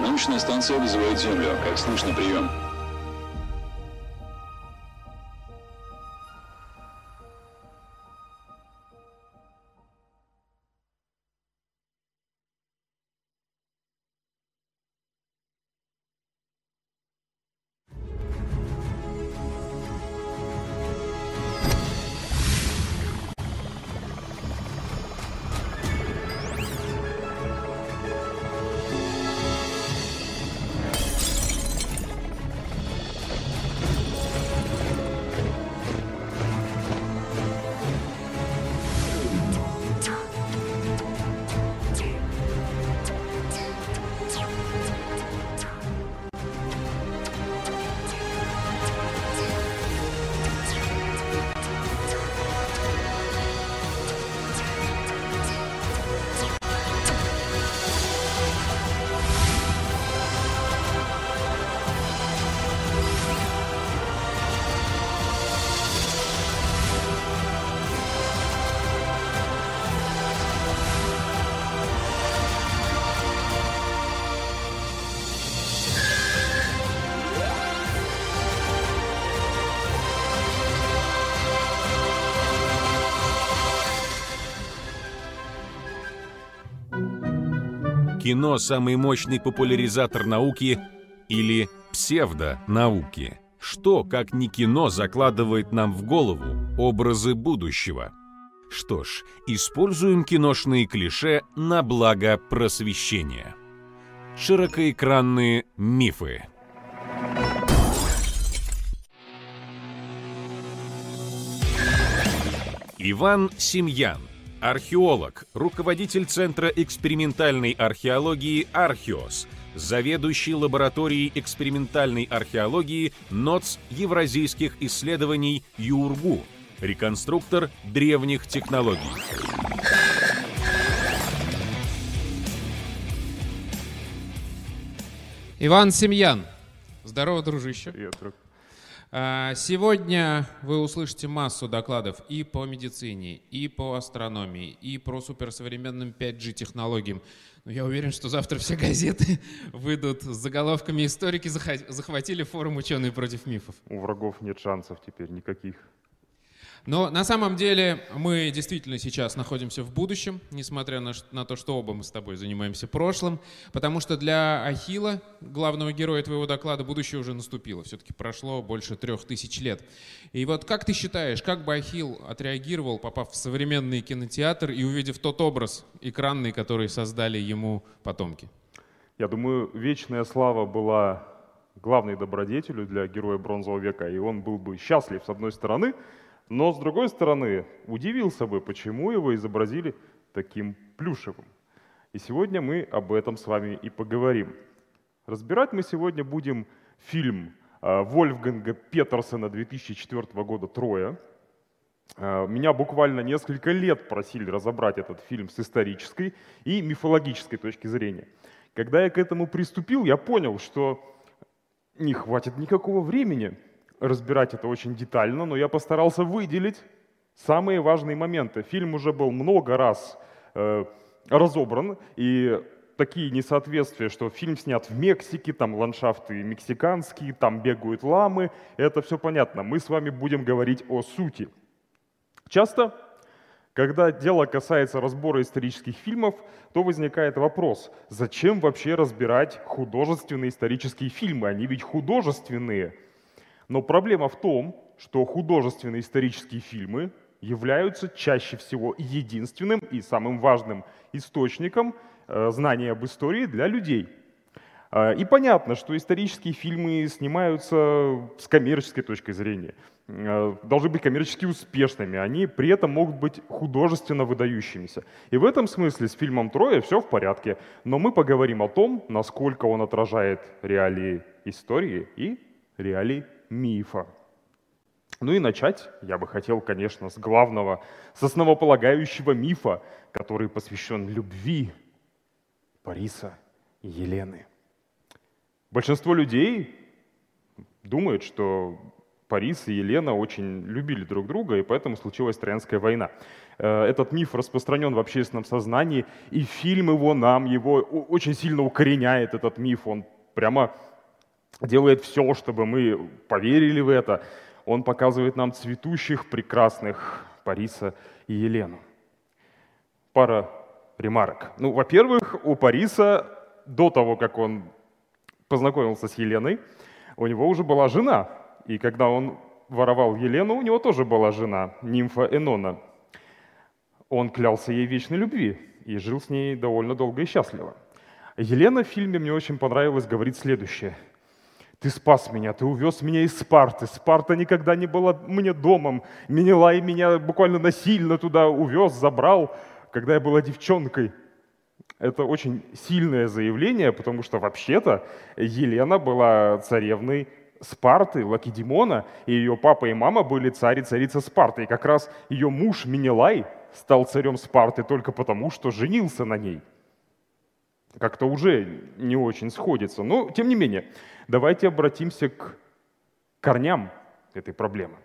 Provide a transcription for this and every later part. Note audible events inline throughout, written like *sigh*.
Научная станция вызывает Землю. Как слышно, прием. Кино – самый мощный популяризатор науки или псевдонауки. Что, как ни кино, закладывает нам в голову образы будущего? Что ж, используем киношные клише на благо просвещения. Широкоэкранные мифы. Иван Семьян Археолог, руководитель Центра экспериментальной археологии «Археос», заведующий лабораторией экспериментальной археологии НОЦ Евразийских исследований ЮРГУ, реконструктор древних технологий. Иван Семьян. Здорово, дружище. Привет, друг. А, Сегодня вы услышите массу докладов и по медицине, и по астрономии, и про суперсовременным 5G-технологиям. Но я уверен, что завтра все газеты *laughs* выйдут с заголовками «Историки захватили форум ученые против мифов». У врагов нет шансов теперь никаких. Но на самом деле мы действительно сейчас находимся в будущем, несмотря на, то, что оба мы с тобой занимаемся прошлым, потому что для Ахила, главного героя твоего доклада, будущее уже наступило. Все-таки прошло больше трех тысяч лет. И вот как ты считаешь, как бы Ахилл отреагировал, попав в современный кинотеатр и увидев тот образ экранный, который создали ему потомки? Я думаю, вечная слава была главной добродетелью для героя бронзового века, и он был бы счастлив с одной стороны, но с другой стороны удивился бы, почему его изобразили таким плюшевым. И сегодня мы об этом с вами и поговорим. Разбирать мы сегодня будем фильм э, Вольфганга Петерсона 2004 года «Троя». Э, Меня буквально несколько лет просили разобрать этот фильм с исторической и мифологической точки зрения. Когда я к этому приступил, я понял, что не хватит никакого времени разбирать это очень детально, но я постарался выделить самые важные моменты. Фильм уже был много раз э, разобран, и такие несоответствия, что фильм снят в Мексике, там ландшафты мексиканские, там бегают ламы, это все понятно. Мы с вами будем говорить о сути. Часто, когда дело касается разбора исторических фильмов, то возникает вопрос, зачем вообще разбирать художественные исторические фильмы? Они ведь художественные. Но проблема в том, что художественные исторические фильмы являются чаще всего единственным и самым важным источником э, знания об истории для людей. А, И понятно, что исторические фильмы снимаются с коммерческой точки зрения, э, должны быть коммерчески успешными, они при этом могут быть художественно выдающимися. И в этом смысле с фильмом «Троя» все в порядке, но мы поговорим о том, насколько он отражает реалии истории и реалии мифа. Ну и начать я бы хотел, конечно, с главного, с основополагающего мифа, который посвящен любви Париса и Елены. Большинство людей думают, что Парис и Елена очень любили друг друга, и поэтому случилась Троянская война. Э, этот миф распространен в общественном сознании, и фильм его нам, его очень сильно укореняет, этот миф. Он прямо делает все, чтобы мы поверили в это. Он показывает нам цветущих, прекрасных Париса и Елену. Пара ремарок. Ну, во-первых, у Париса до того, как он познакомился с Еленой, у него уже была жена. И когда он воровал Елену, у него тоже была жена, нимфа Энона. Он клялся ей вечной любви и жил с ней довольно долго и счастливо. Елена в фильме мне очень понравилось говорит следующее. «Ты спас меня, ты увез меня из Спарты. Спарта никогда не была мне домом. Менелай меня буквально насильно туда увез, забрал, когда я была девчонкой». Это очень сильное заявление, потому что вообще-то Елена была царевной Спарты, Лакедемона, и ее папа и мама были царь и царица Спарты. И как раз ее муж Минелай стал царем Спарты только потому, что женился на ней. Как-то уже не очень сходится. Но, тем не менее, давайте обратимся к корням этой проблемы.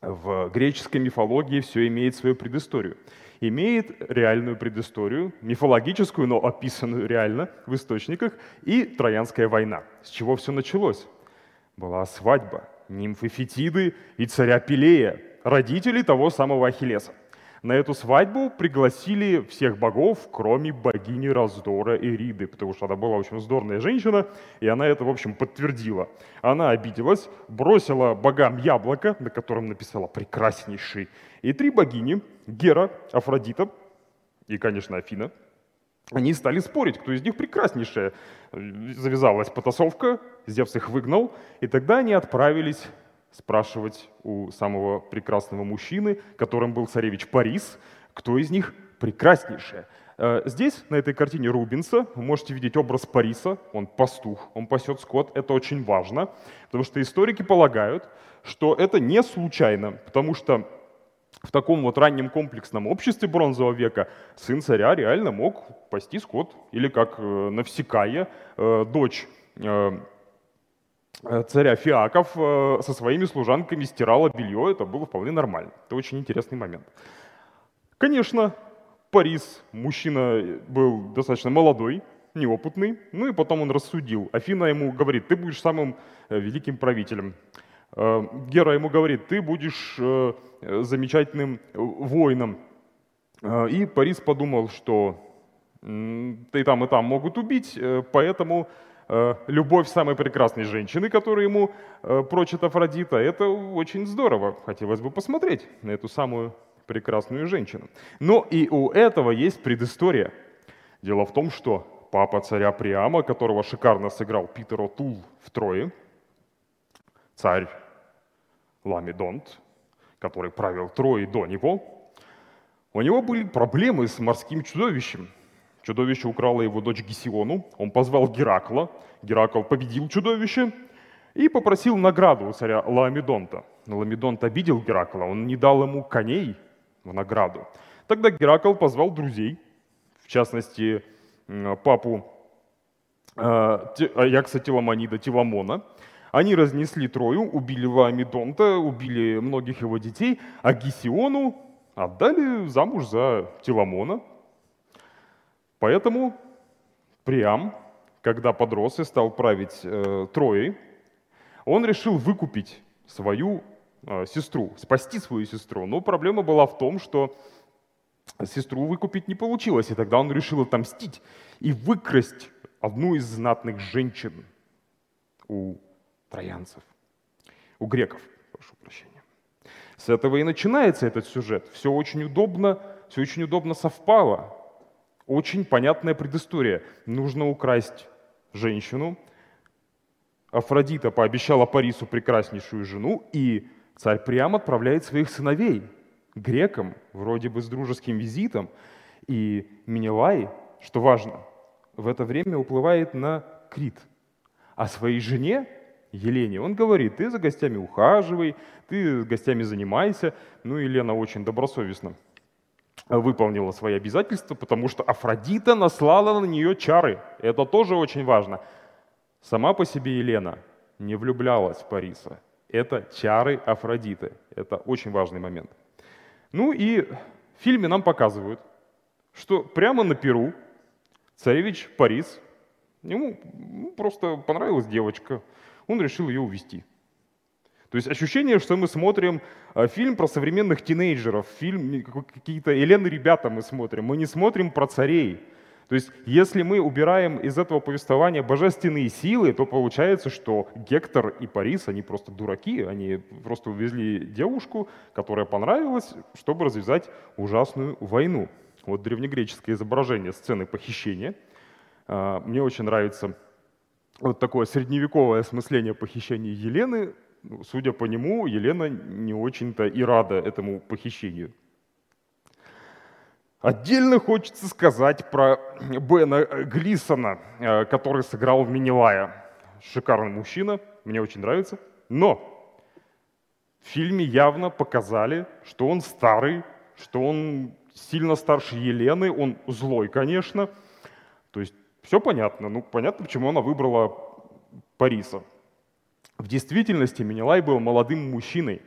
В греческой мифологии все имеет свою предысторию имеет реальную предысторию, мифологическую, но описанную реально в источниках, и Троянская война. С чего все началось? Была свадьба нимфы Фетиды и царя Пелея, родителей того самого Ахиллеса. На эту свадьбу пригласили всех богов, кроме богини раздора Эриды, потому что она была очень здорная женщина, и она это, в общем, подтвердила. Она обиделась, бросила богам яблоко, на котором написала «прекраснейший», и три богини, Гера, Афродита и, конечно, Афина, они стали спорить, кто из них прекраснейшая. Завязалась потасовка, Зевс их выгнал, и тогда они отправились спрашивать у самого прекрасного мужчины, которым был царевич Парис, кто из них прекраснейшая. Э, здесь, на этой картине Рубинса, вы можете видеть образ Париса. Он пастух, он пасет скот. Это очень важно, потому что историки полагают, что это не случайно, потому что в таком вот раннем комплексном обществе бронзового века сын царя реально мог пасти скот. Или как э, Навсекая, э, дочь царя Фиаков э, со своими служанками стирала белье, это было вполне нормально. Это очень интересный момент. Конечно, Парис, мужчина был достаточно молодой, неопытный, ну и потом он рассудил. Афина ему говорит, ты будешь самым э, великим правителем. Гера ему говорит, ты будешь замечательным воином. И Парис подумал, что и там, и там могут убить, поэтому Э, любовь самой прекрасной женщины, которую ему э, прочит Афродита, это очень здорово. Хотелось бы посмотреть на эту самую прекрасную женщину. Но и у этого есть предыстория. Дело в том, что папа царя Приама, которого шикарно сыграл Питер О'Тул в Трое, царь Ламидонт, который правил Троей до него, у него были проблемы с морским чудовищем, Чудовище украло его дочь Гесиону. Он позвал Геракла. Геракл победил чудовище и попросил награду у царя Ламедонта. Ламедонт обидел Геракла, он не дал ему коней в награду. Тогда Геракл позвал друзей, в частности, папу Аякса Теламонида Теламона. Они разнесли Трою, убили Ламедонта, убили многих его детей, а Гесиону отдали замуж за Теламона, Поэтому Приам, когда подрос и стал править э, Троей, он решил выкупить свою э, сестру, спасти свою сестру. Но проблема была в том, что сестру выкупить не получилось, и тогда он решил отомстить и выкрасть одну из знатных женщин у троянцев, у греков, прошу прощения. С этого и начинается этот сюжет. Все очень удобно, все очень удобно совпало. Очень понятная предыстория. Нужно украсть женщину. Афродита пообещала Парису прекраснейшую жену, и царь прямо отправляет своих сыновей грекам, вроде бы с дружеским визитом. И Минелай, что важно, в это время уплывает на Крит. А своей жене, Елене, он говорит, ты за гостями ухаживай, ты гостями занимайся. Ну, Елена очень добросовестно выполнила свои обязательства, потому что Афродита наслала на нее чары. Это тоже очень важно. Сама по себе Елена не влюблялась в Париса. Это чары Афродиты. Это очень важный момент. Ну и в фильме нам показывают, что прямо на Перу царевич Парис, ему просто понравилась девочка, он решил ее увести. То есть ощущение, что мы смотрим э, фильм про современных тинейджеров, фильм какие-то Елены ребята мы смотрим, мы не смотрим про царей. То есть если мы убираем из этого повествования божественные силы, то получается, что Гектор и Парис, они просто дураки, они просто увезли девушку, которая понравилась, чтобы развязать ужасную войну. Вот древнегреческое изображение сцены похищения. А, мне очень нравится вот такое средневековое осмысление похищения Елены. Судя по нему, Елена не очень-то и рада этому похищению. Отдельно хочется сказать про Бена Глисона, э, который сыграл в Минилая. Шикарный мужчина, мне очень нравится. Но в фильме явно показали, что он старый, что он сильно старше Елены, он злой, конечно. То есть все понятно. Ну, понятно, почему она выбрала Париса. В действительности Менелай был молодым мужчиной,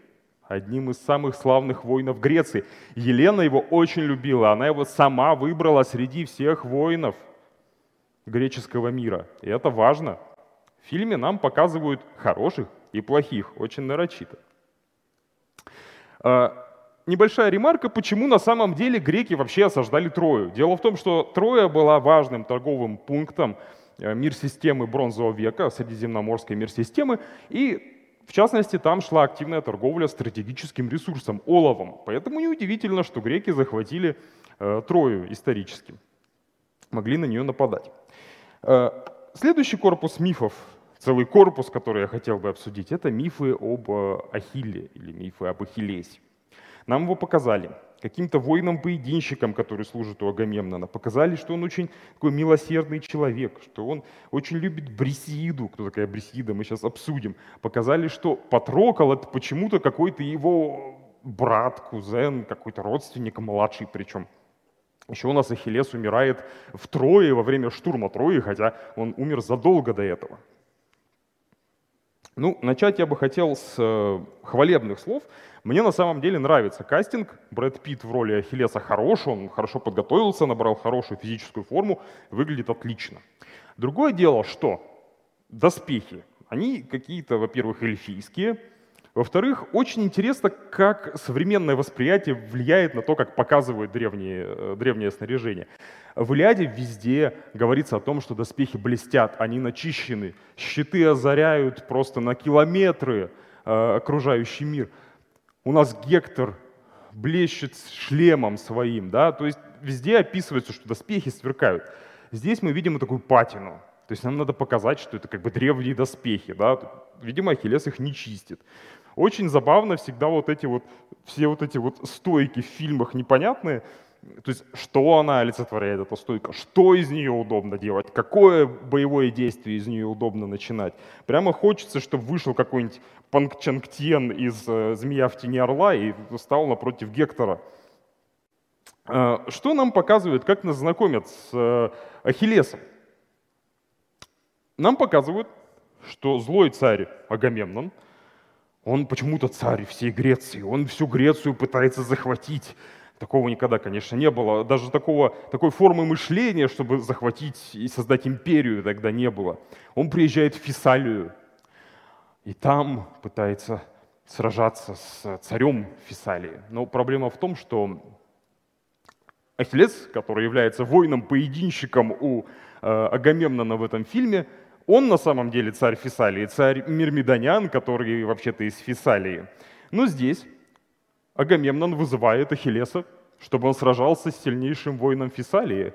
одним из самых славных воинов Греции. Елена его очень любила, она его сама выбрала среди всех воинов греческого мира. И это важно. В фильме нам показывают хороших и плохих, очень нарочито. А, небольшая ремарка, почему на самом деле греки вообще осаждали Трою. Дело в том, что Троя была важным торговым пунктом э, мир-системы бронзового века, средиземноморской мир-системы, и в частности, там шла активная торговля стратегическим ресурсом, оловом. Поэтому неудивительно, что греки захватили э, Трою исторически. Могли на нее нападать. Э, следующий корпус мифов, целый корпус, который я хотел бы обсудить, это мифы об э, Ахилле или мифы об Ахиллесе. Нам его показали каким-то воином-поединщиком, который служит у Агамемнона. Показали, что он очень такой милосердный человек, что он очень любит Брисиду. Кто такая Брисида, мы сейчас обсудим. Показали, что Патрокол — это почему-то какой-то его брат, кузен, какой-то родственник, младший причем. Еще у нас Ахиллес умирает в Трое во время штурма Трои, хотя он умер задолго до этого. Ну, начать я бы хотел с э, хвалебных слов. Мне на самом деле нравится кастинг. Брэд Питт в роли Ахиллеса хорош, он хорошо подготовился, набрал хорошую физическую форму, выглядит отлично. Другое дело, что доспехи, они какие-то, во-первых, эльфийские, во-вторых, очень интересно, как современное восприятие влияет на то, как показывают древние, э, древнее снаряжение. В Илиаде везде говорится о том, что доспехи блестят, они начищены, щиты озаряют просто на километры э, окружающий мир у нас Гектор блещет шлемом своим, да, то есть везде описывается, что доспехи сверкают. Здесь мы видим такую патину, то есть нам надо показать, что это как бы древние доспехи, да, видимо, Ахиллес их не чистит. Очень забавно всегда вот эти вот, все вот эти вот стойки в фильмах непонятные, то есть, что она олицетворяет, эта стойка, что из нее удобно делать, какое боевое действие из нее удобно начинать. Прямо хочется, чтобы вышел какой-нибудь Панк Чангтьен из э, «Змея в тени орла» и стал напротив Гектора. Э, что нам показывает, как нас знакомят с э, Ахиллесом? Нам показывают, что злой царь Агамемнон, он почему-то царь всей Греции, он всю Грецию пытается захватить, Такого никогда, конечно, не было. Даже такого, такой формы мышления, чтобы захватить и создать империю, тогда не было. Он приезжает в Фессалию, и там пытается сражаться с царем Фессалии. Но проблема в том, что Ахиллес, который является воином-поединщиком у э, Агамемнона в этом фильме, он на самом деле царь Фессалии, царь Мирмидонян, который вообще-то из Фессалии. Но здесь Агамемнон вызывает Ахиллеса, чтобы он сражался с сильнейшим воином Фессалии.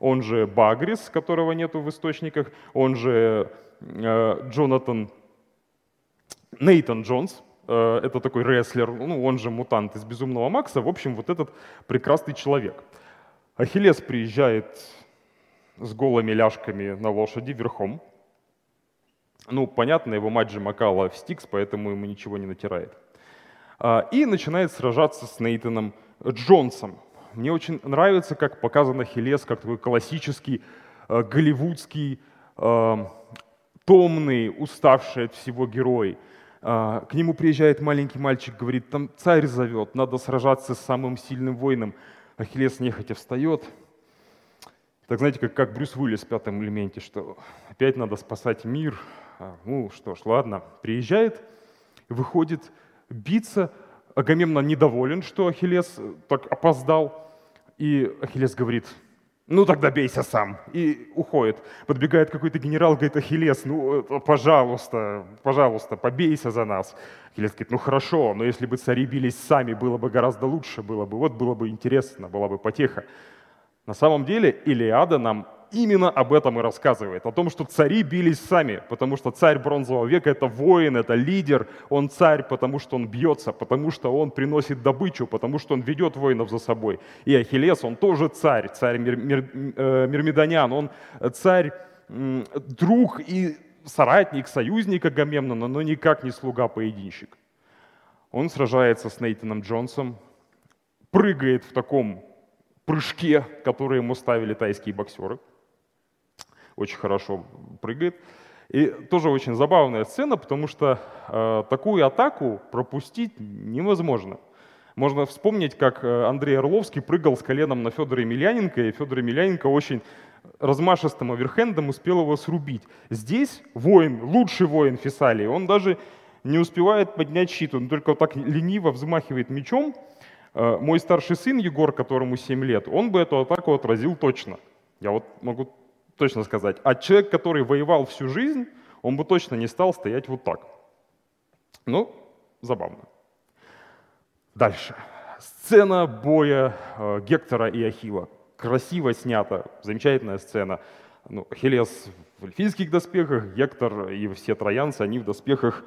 Он же Багрис, которого нету в источниках, он же э, Джонатан, Нейтан Джонс, э, это такой рестлер, ну, он же мутант из «Безумного Макса», в общем, вот этот прекрасный человек. Ахиллес приезжает с голыми ляжками на лошади верхом. Ну, понятно, его мать же макала в стикс, поэтому ему ничего не натирает. А, и начинает сражаться с Нейтаном Джонсом. Мне очень нравится, как показан Ахиллес, как такой классический э, голливудский, э, томный, уставший от всего герой. А, к нему приезжает маленький мальчик, говорит, там царь зовет, надо сражаться с самым сильным воином. Ахиллес нехотя встает. Так знаете, как, как Брюс Уиллис в пятом элементе, что опять надо спасать мир. А, ну что ж, ладно. Приезжает, выходит биться. Агамемнон недоволен, что Ахиллес так опоздал. И Ахиллес говорит, ну тогда бейся сам. И уходит. Подбегает какой-то генерал, говорит, Ахиллес, ну э, пожалуйста, пожалуйста, побейся за нас. Ахиллес говорит, ну хорошо, но если бы цари бились сами, было бы гораздо лучше, было бы, вот было бы интересно, была бы потеха. На самом деле Илиада нам именно об этом и рассказывает, о том, что цари бились сами, потому что царь бронзового века — это воин, это лидер, он царь, потому что он бьется, потому что он приносит добычу, потому что он ведет воинов за собой. И Ахиллес, он тоже царь, царь Мир, Мир, э, Мирмидонян, он царь, друг и соратник, союзник Агамемнона, но никак не слуга-поединщик. Он сражается с Нейтаном Джонсом, прыгает в таком прыжке, который ему ставили тайские боксеры – очень хорошо прыгает. И тоже очень забавная сцена, потому что э, такую атаку пропустить невозможно. Можно вспомнить, как э, Андрей Орловский прыгал с коленом на Федора Емельяненко, и Федор Емельяненко очень размашистым оверхендом успел его срубить. Здесь воин, лучший воин Фессалии, он даже не успевает поднять щит, он только вот так лениво взмахивает мечом. Э, мой старший сын Егор, которому 7 лет, он бы эту атаку отразил точно. Я вот могу точно сказать. А человек, который воевал всю жизнь, он бы точно не стал стоять вот так. Ну, забавно. Дальше. Сцена боя э, Гектора и Ахила. Красиво снята, замечательная сцена. Ну, Ахиллес в эльфийских доспехах, Гектор и все троянцы, они в доспехах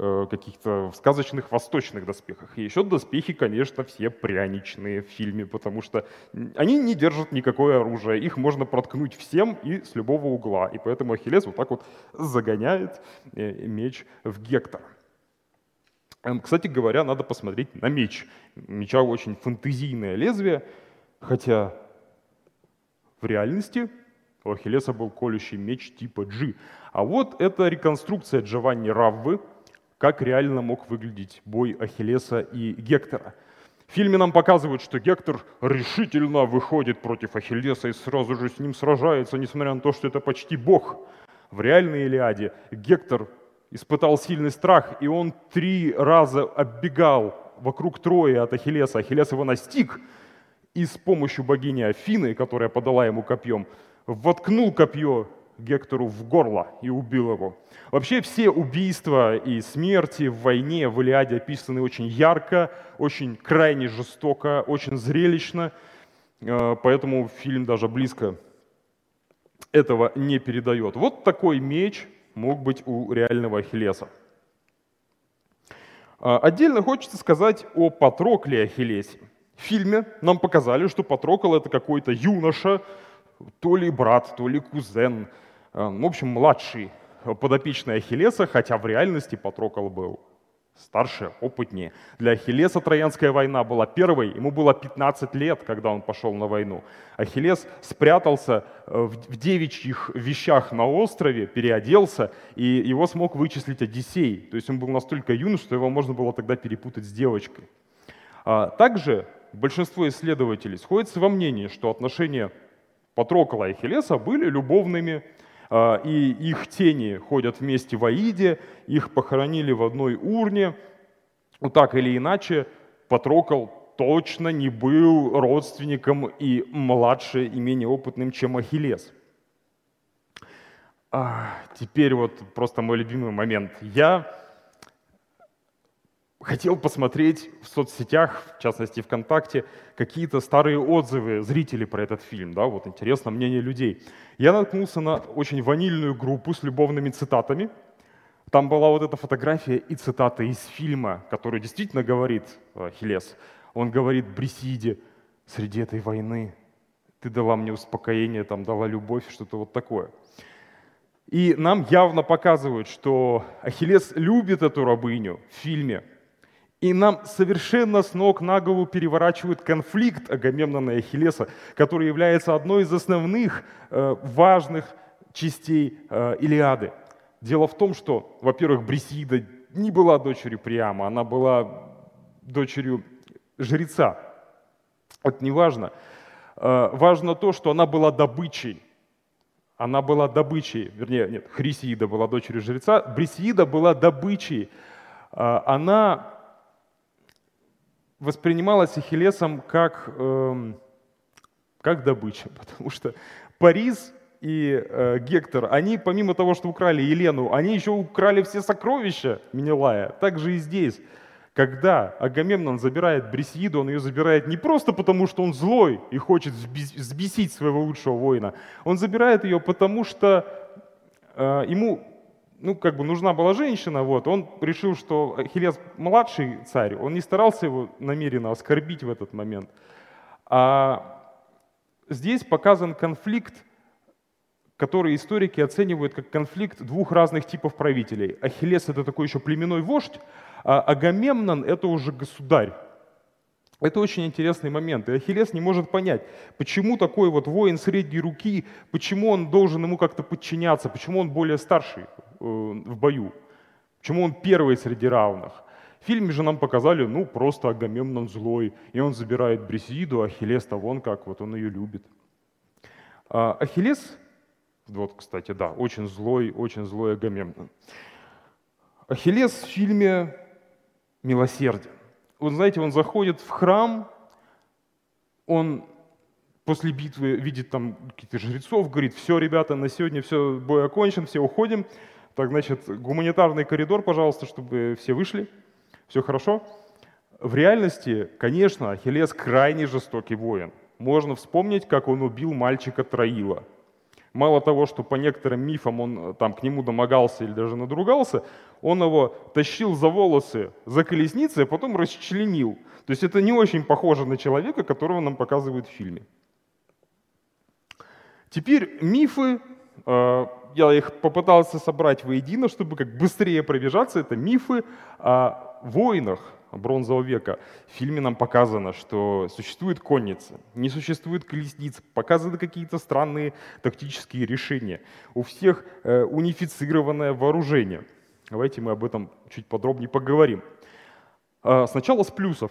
каких-то сказочных восточных доспехах. И еще доспехи, конечно, все пряничные в фильме, потому что они не держат никакое оружие. Их можно проткнуть всем и с любого угла. И поэтому Ахиллес вот так вот загоняет э, меч в Гектора. Эм, кстати говоря, надо посмотреть на меч. Меча очень фантазийное лезвие, хотя в реальности у Ахиллеса был колющий меч типа G. А вот это реконструкция Джованни Раввы, как реально мог выглядеть бой Ахиллеса и Гектора. В фильме нам показывают, что Гектор решительно выходит против Ахиллеса и сразу же с ним сражается, несмотря на то, что это почти бог. В реальной Илиаде Гектор испытал сильный страх, и он три раза оббегал вокруг Трои от Ахиллеса. Ахиллес его настиг, и с помощью богини Афины, которая подала ему копьем, воткнул копье Гектору в горло и убил его. Вообще все убийства и смерти в войне в Илиаде описаны очень ярко, очень крайне жестоко, очень зрелищно, э, поэтому фильм даже близко этого не передает. Вот такой меч мог быть у реального Ахиллеса. Э, отдельно хочется сказать о Патрокле Ахиллесе. В фильме нам показали, что Патрокл это какой-то юноша, то ли брат, то ли кузен, в общем, младший подопечный Ахиллеса, хотя в реальности Патрокол был старше, опытнее. Для Ахиллеса Троянская война была первой, ему было 15 лет, когда он пошел на войну. Ахиллес спрятался э, в девичьих вещах на острове, переоделся, и его смог вычислить Одиссей. То есть он был настолько юн, что его можно было тогда перепутать с девочкой. А также большинство исследователей сходятся во мнении, что отношения Патрокола и Ахиллеса были любовными, и их тени ходят вместе в Аиде, их похоронили в одной урне. Вот так или иначе, Патрокл точно не был родственником и младше, и менее опытным, чем Ахиллес. А, теперь вот просто мой любимый момент. Я хотел посмотреть в соцсетях, в частности ВКонтакте, какие-то старые отзывы зрителей про этот фильм, да, вот интересно мнение людей. Я наткнулся на очень ванильную группу с любовными цитатами. Там была вот эта фотография и цитата из фильма, который действительно говорит э, Хилес. Он говорит Брисиде, среди этой войны ты дала мне успокоение, там дала любовь, что-то вот такое. И нам явно показывают, что Ахиллес любит эту рабыню в фильме, и нам совершенно с ног на голову переворачивают конфликт Агамемнона и Ахиллеса, который является одной из основных э, важных частей э, Илиады. Дело в том, что, во-первых, Брисида не была дочерью Приама, она была дочерью жреца. Это не важно. Э, важно то, что она была добычей. Она была добычей, вернее, нет, Хрисиида была дочерью жреца, Брисиида была добычей. Э, она воспринималась Ахиллесом как, эм, как добыча, *laughs* потому что Парис и э, Гектор, они помимо того, что украли Елену, они еще украли все сокровища Менелая. Так же и здесь. Когда Агамемнон забирает Брисиду, он ее забирает не просто потому, что он злой и хочет взбесить своего лучшего воина. Он забирает ее потому, что э, ему ну, как бы нужна была женщина, вот, он решил, что Ахиллес младший царь, он не старался его намеренно оскорбить в этот момент. А здесь показан конфликт, который историки оценивают как конфликт двух разных типов правителей. Ахиллес — это такой еще племенной вождь, а Агамемнон — это уже государь. Это очень интересный момент. И Ахиллес не может понять, почему такой вот воин средней руки, почему он должен ему как-то подчиняться, почему он более старший в бою, почему он первый среди равных. В фильме же нам показали, ну, просто Агамемнон злой, и он забирает Брисиду, Ахиллес-то вон как, вот он ее любит. А Ахиллес, вот, кстати, да, очень злой, очень злой Агамемнон. Ахиллес в фильме милосерден вот знаете, он заходит в храм, он после битвы видит там каких-то жрецов, говорит, все, ребята, на сегодня все, бой окончен, все уходим. Так, значит, гуманитарный коридор, пожалуйста, чтобы все вышли, все хорошо. В реальности, конечно, Ахиллес крайне жестокий воин. Можно вспомнить, как он убил мальчика Троила – Мало того, что по некоторым мифам он э, там к нему домогался или даже надругался, он его тащил за волосы за колесницей, а потом расчленил. То есть это не очень похоже на человека, которого нам показывают в фильме. Теперь мифы, э, я их попытался собрать воедино, чтобы как быстрее пробежаться, это мифы о войнах, бронзового века. В фильме нам показано, что существует конница, не существует колесниц, показаны какие-то странные тактические решения. У всех э, унифицированное вооружение. Давайте мы об этом чуть подробнее поговорим. Э, сначала с плюсов.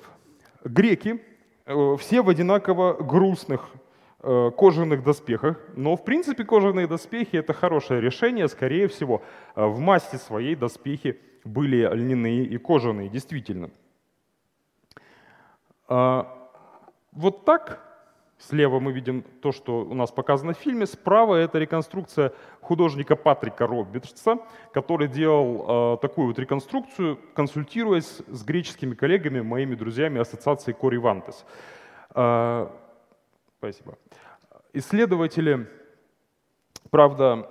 Греки э, все в одинаково грустных кожаных доспехах, но в принципе кожаные доспехи это хорошее решение, скорее всего, э, в масти своей доспехи были льняные и кожаные, действительно. А, вот так, слева мы видим то, что у нас показано в фильме, справа это реконструкция художника Патрика Робертса, который делал э, такую вот реконструкцию, консультируясь с греческими коллегами, моими друзьями ассоциации Кори Вантес. Э, спасибо. Исследователи, правда,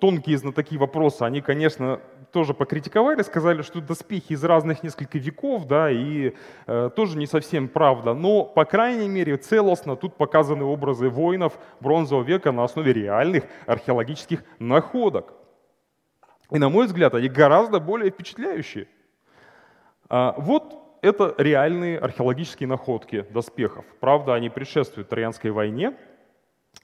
тонкие знатоки вопроса, они, конечно, тоже покритиковали, сказали, что доспехи из разных несколько веков, да, и э, тоже не совсем правда. Но, по крайней мере, целостно тут показаны образы воинов бронзового века на основе реальных археологических находок. И, на мой взгляд, они гораздо более впечатляющие. А, вот это реальные археологические находки доспехов. Правда, они предшествуют Троянской войне,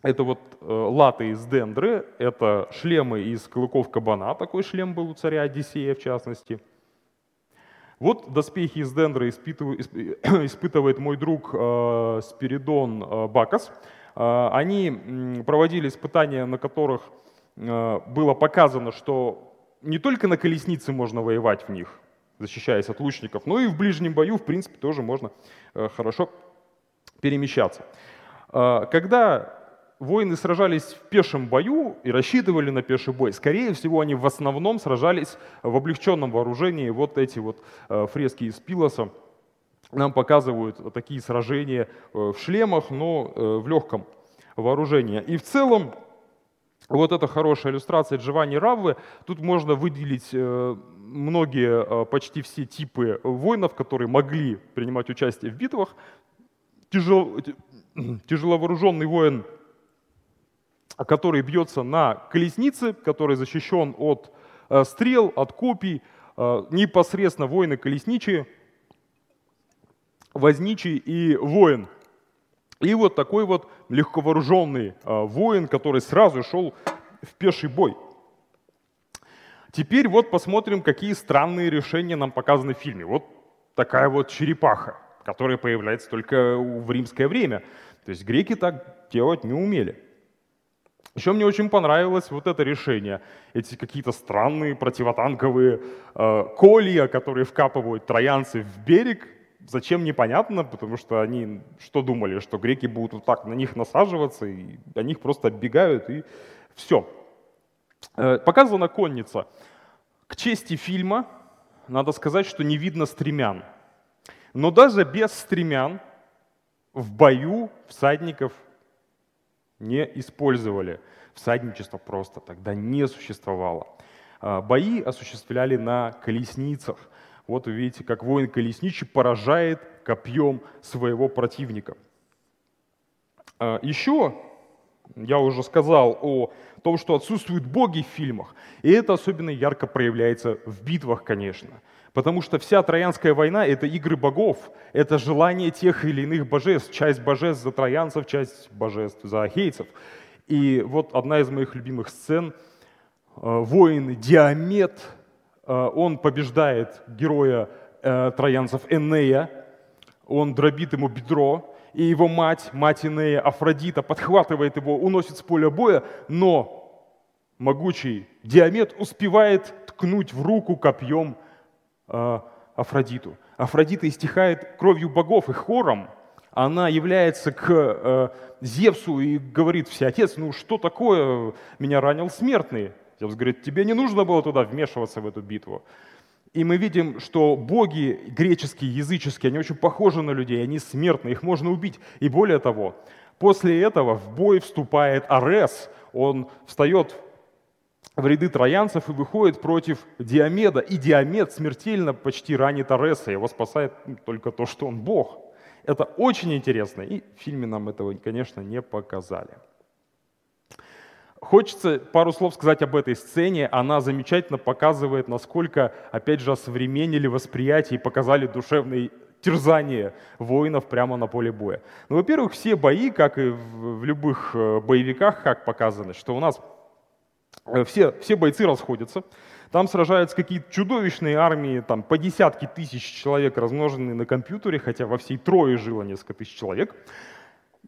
это вот э, латы из дендры, это шлемы из клыков кабана, такой шлем был у царя Одиссея в частности. Вот доспехи из дендры *coughs* испытывает мой друг э, Спиридон э, Бакас. Они проводили испытания, на которых было показано, что не только на колеснице можно воевать в них, защищаясь от лучников, но и в ближнем бою, в принципе, тоже можно э, хорошо перемещаться. Э, когда воины сражались в пешем бою и рассчитывали на пеший бой. Скорее всего, они в основном сражались в облегченном вооружении. Вот эти вот э, фрески из Пилоса нам показывают такие сражения в шлемах, но в легком вооружении. И в целом, вот эта хорошая иллюстрация Джованни Раввы. Тут можно выделить многие, почти все типы воинов, которые могли принимать участие в битвах. Тяжело, *clears throat* тяжеловооруженный воин – который бьется на колеснице, который защищен от э, стрел, от копий, э, непосредственно воины колесничие, возничий и воин. И вот такой вот легковооруженный э, воин, который сразу шел в пеший бой. Теперь вот посмотрим, какие странные решения нам показаны в фильме. Вот такая вот черепаха, которая появляется только в римское время. То есть греки так делать не умели. Еще мне очень понравилось вот это решение. Эти какие-то странные противотанковые э, колья, которые вкапывают троянцы в берег. Зачем непонятно, потому что они что думали, что греки будут вот так на них насаживаться, и до них просто отбегают, и все. Э, показана конница. К чести фильма надо сказать, что не видно стремян. Но даже без стремян в бою всадников не использовали. Всадничество просто тогда не существовало. А, бои осуществляли на колесницах. Вот вы видите, как воин колесничий поражает копьем своего противника. А, Еще я уже сказал о том, что отсутствуют боги в фильмах. И это особенно ярко проявляется в битвах, конечно. Потому что вся Троянская война — это игры богов, это желание тех или иных божеств. Часть божеств за троянцев, часть божеств за ахейцев. И вот одна из моих любимых сцен. Э, воин Диамет, э, он побеждает героя э, троянцев Энея, он дробит ему бедро, и его мать, мать Инея, Афродита, подхватывает его, уносит с поля боя, но могучий Диамет успевает ткнуть в руку копьем э, Афродиту. Афродита истихает кровью богов и хором. Она является к э, Зевсу и говорит, все отец, ну что такое, меня ранил смертный. Зевс говорит, тебе не нужно было туда вмешиваться в эту битву. И мы видим, что боги греческие, языческие, они очень похожи на людей, они смертны, их можно убить. И более того, после этого в бой вступает Арес, он встает в ряды троянцев и выходит против Диомеда. И Диомед смертельно почти ранит Ареса, его спасает только то, что он бог. Это очень интересно, и в фильме нам этого, конечно, не показали. Хочется пару слов сказать об этой сцене. Она замечательно показывает, насколько, опять же, осовременили восприятие и показали душевные терзания воинов прямо на поле боя. Ну, во-первых, все бои, как и в любых э, боевиках, как показано, что у нас э, все, все бойцы расходятся, там сражаются какие-то чудовищные армии, там по десятки тысяч человек, размноженные на компьютере, хотя во всей Трое жило несколько тысяч человек.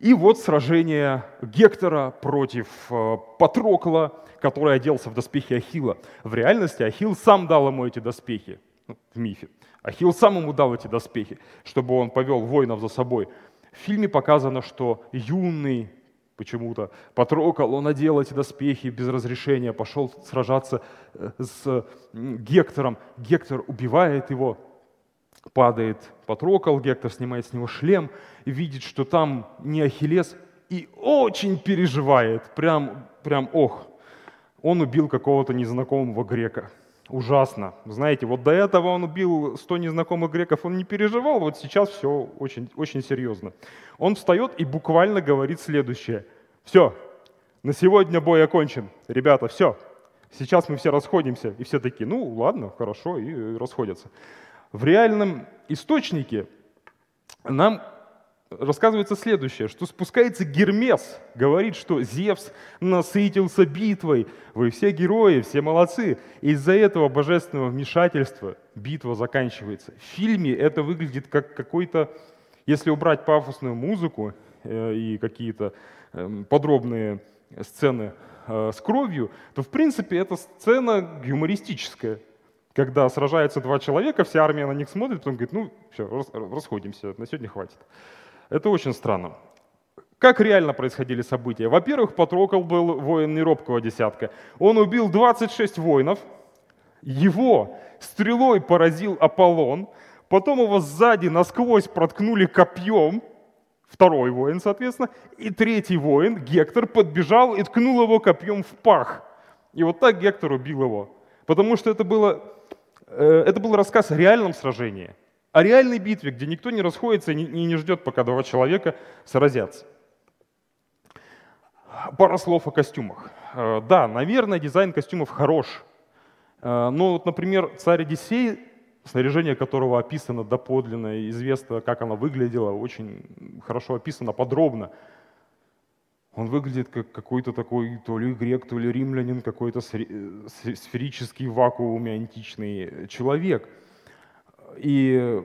И вот сражение Гектора против э, Патрокла, который оделся в доспехи Ахила. В реальности Ахил сам дал ему эти доспехи, ну, в мифе. Ахил сам ему дал эти доспехи, чтобы он повел воинов за собой. В фильме показано, что юный почему-то Патрокол, он одел эти доспехи без разрешения, пошел сражаться э, с Гектором. Гектор убивает его, падает Патрокол, Гектор снимает с него шлем и видит, что там не Ахиллес, и очень переживает, прям, прям ох, он убил какого-то незнакомого грека. Ужасно. Знаете, вот до этого он убил 100 незнакомых греков, он не переживал, вот сейчас все очень, очень серьезно. Он встает и буквально говорит следующее. Все, на сегодня бой окончен. Ребята, все. Сейчас мы все расходимся. И все такие, ну ладно, хорошо, и расходятся в реальном источнике нам рассказывается следующее, что спускается Гермес, говорит, что Зевс насытился битвой, вы все герои, все молодцы. Из-за этого божественного вмешательства битва заканчивается. В фильме это выглядит как какой-то, если убрать пафосную музыку э, и какие-то э, подробные сцены э, с кровью, то в принципе эта сцена юмористическая когда сражаются два человека, вся армия на них смотрит, потом говорит, ну все, расходимся, на сегодня хватит. Это очень странно. Как реально происходили события? Во-первых, Патрокол был воин неробкого десятка. Он убил 26 воинов, его стрелой поразил Аполлон, потом его сзади насквозь проткнули копьем, второй воин, соответственно, и третий воин, Гектор, подбежал и ткнул его копьем в пах. И вот так Гектор убил его. Потому что это было это был рассказ о реальном сражении, о реальной битве, где никто не расходится и не ждет, пока два человека сразятся. Пара слов о костюмах. Э, да, наверное, дизайн костюмов хорош. Э, но вот, например, царь Одиссей, снаряжение которого описано доподлинно, известно, как оно выглядело, очень хорошо описано, подробно. Он выглядит как какой-то такой то ли грек, то ли римлянин, какой-то сферический в античный человек. И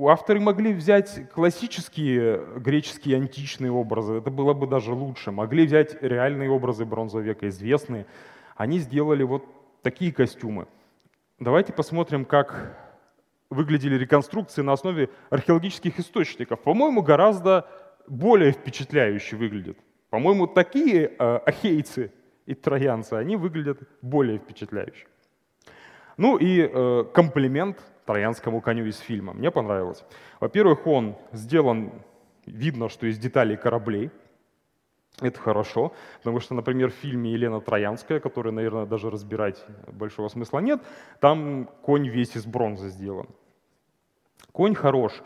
авторы могли взять классические греческие античные образы, это было бы даже лучше. Могли взять реальные образы бронзового века, известные. Они сделали вот такие костюмы. Давайте посмотрим, как выглядели реконструкции на основе археологических источников. По-моему, гораздо более впечатляюще выглядят. По-моему, такие э, ахейцы и троянцы, они выглядят более впечатляюще. Ну и э, комплимент троянскому коню из фильма. Мне понравилось. Во-первых, он сделан, видно, что из деталей кораблей. Это хорошо, потому что, например, в фильме Елена Троянская, который, наверное, даже разбирать большого смысла нет, там конь весь из бронзы сделан. Конь хорош.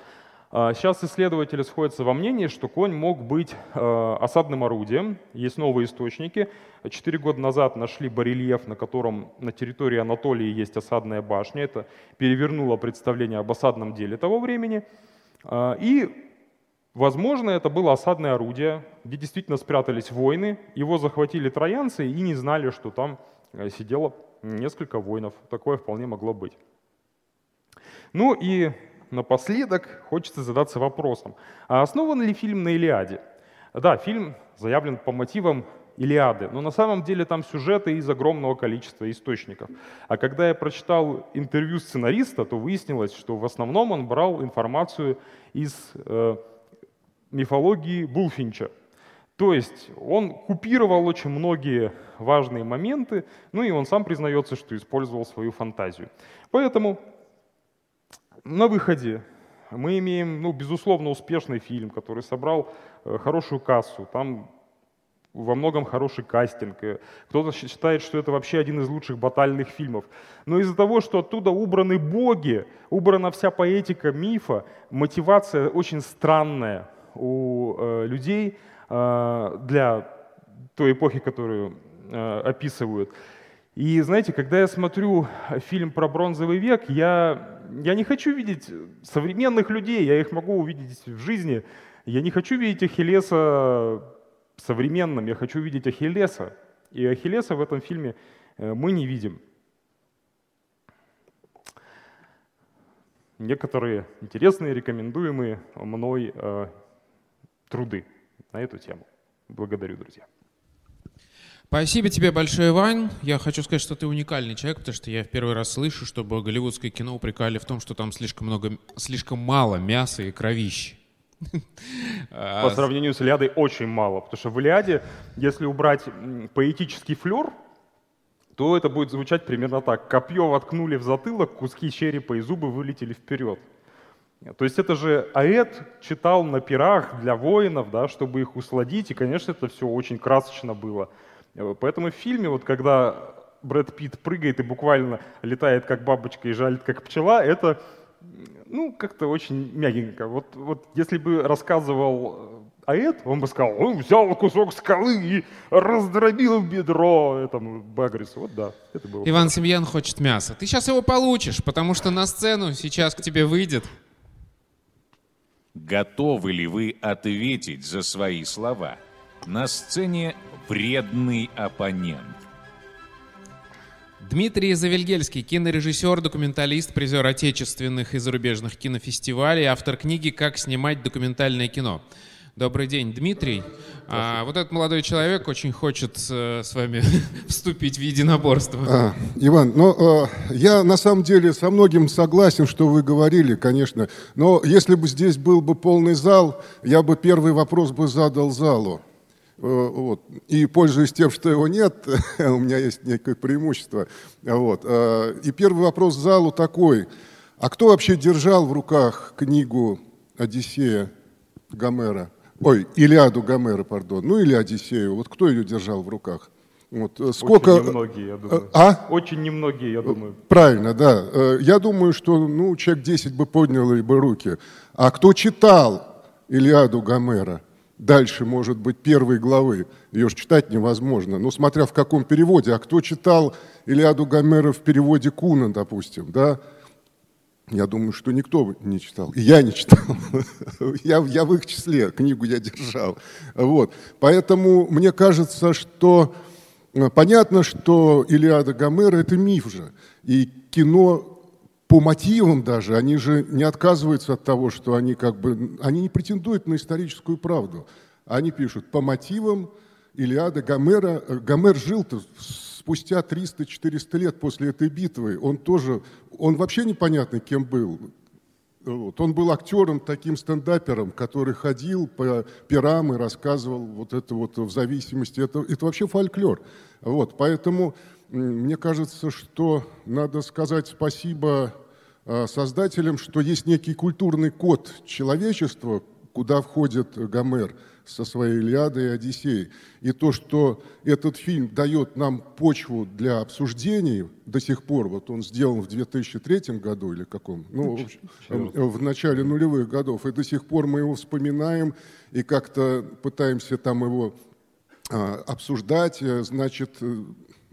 А, сейчас исследователи сходятся во мнении, что конь мог быть а, осадным орудием. Есть новые источники. Четыре года назад нашли барельеф, на котором на территории Анатолии есть осадная башня. Это перевернуло представление об осадном деле того времени. А, и Возможно, это было осадное орудие, где действительно спрятались войны. Его захватили троянцы и не знали, что там э, сидело несколько воинов. Такое вполне могло быть. Ну и напоследок хочется задаться вопросом, а основан ли фильм на Илиаде? Да, фильм заявлен по мотивам Илиады, но на самом деле там сюжеты из огромного количества источников. А когда я прочитал интервью сценариста, то выяснилось, что в основном он брал информацию из э, мифологии Булфинча. То есть он купировал очень многие важные моменты, ну и он сам признается, что использовал свою фантазию. Поэтому на выходе мы имеем, ну, безусловно, успешный фильм, который собрал э, хорошую кассу. Там во многом хороший кастинг. Кто-то считает, что это вообще один из лучших батальных фильмов. Но из-за того, что оттуда убраны боги, убрана вся поэтика мифа, мотивация очень странная у э, людей э, для той эпохи, которую э, описывают. И знаете, когда я смотрю фильм про бронзовый век, я, я не хочу видеть современных людей, я их могу увидеть в жизни. Я не хочу видеть Ахиллеса современным, я хочу видеть Ахиллеса. И Ахиллеса в этом фильме э, мы не видим. Некоторые интересные, рекомендуемые мной э, труды на эту тему. Благодарю, друзья. Спасибо тебе большое, Вань. Я хочу сказать, что ты уникальный человек, потому что я в первый раз слышу, чтобы голливудское кино упрекали в том, что там слишком много, слишком мало мяса и кровищи. *laughs* По сравнению с Илиадой очень мало, потому что в Илиаде, если убрать поэтический флер, то это будет звучать примерно так. Копье воткнули в затылок, куски черепа и зубы вылетели вперед. То есть это же Аэт читал на пирах для воинов, да, чтобы их усладить, и, конечно, это все очень красочно было. Поэтому в фильме, вот когда Брэд Питт прыгает и буквально летает как бабочка и жалит как пчела, это ну, как-то очень мягенько. Вот, вот если бы рассказывал э, Аэт, он бы сказал, он взял кусок скалы и раздробил бедро этому Багрису. Вот да, это было. Иван Семьян хочет мяса. Ты сейчас его получишь, потому что на сцену сейчас к тебе выйдет. Готовы ли вы ответить за свои слова? На сцене Вредный оппонент. Дмитрий Завельгельский, кинорежиссер, документалист, призер отечественных и зарубежных кинофестивалей, автор книги «Как снимать документальное кино». Добрый день, Дмитрий. А, вот этот молодой человек очень хочет э, с вами *laughs* вступить в единоборство. А, Иван, ну, э, я на самом деле со многим согласен, что вы говорили, конечно. Но если бы здесь был бы полный зал, я бы первый вопрос бы задал залу. Э, вот. И пользуясь тем, что его нет, *laughs* у меня есть некое преимущество. Вот. Э, и первый вопрос залу такой. А кто вообще держал в руках книгу «Одиссея» Гомера? Ой, Илиаду Гомера, пардон. Ну или «Одиссею». Вот кто ее держал в руках? Вот. Э, сколько... Очень немногие, я думаю. А? Очень немногие, я думаю. Правильно, да. Я думаю, что ну, человек 10 бы поднял бы руки. А кто читал Илиаду Гомера? Дальше, может быть, первой главы. Ее же читать невозможно. Ну, смотря в каком переводе. А кто читал Илиаду Гомера в переводе Куна, допустим, да? Я думаю, что никто не читал. И я не читал. *laughs* я, я в их числе, книгу я держал. Вот. Поэтому мне кажется, что э, понятно, что Илиада Гомера – это миф же. И кино по мотивам даже, они же не отказываются от того, что они как бы, они не претендуют на историческую правду. Они пишут по мотивам Илиада Гомера. Гомер жил-то спустя 300-400 лет после этой битвы. Он тоже, он вообще непонятно кем был. Вот. Он был актером, таким стендапером, который ходил по пирам и рассказывал вот это вот в зависимости. Это, это вообще фольклор. Вот. Поэтому мне кажется, что надо сказать спасибо а, создателям, что есть некий культурный код человечества, куда входит Гомер – со своей Илиадой и Одиссеей. И то, что этот фильм дает нам почву для обсуждений до сих пор, вот он сделан в 2003 году или каком, ну, в, в начале нулевых годов, и до сих пор мы его вспоминаем и как-то пытаемся там его а, обсуждать, значит,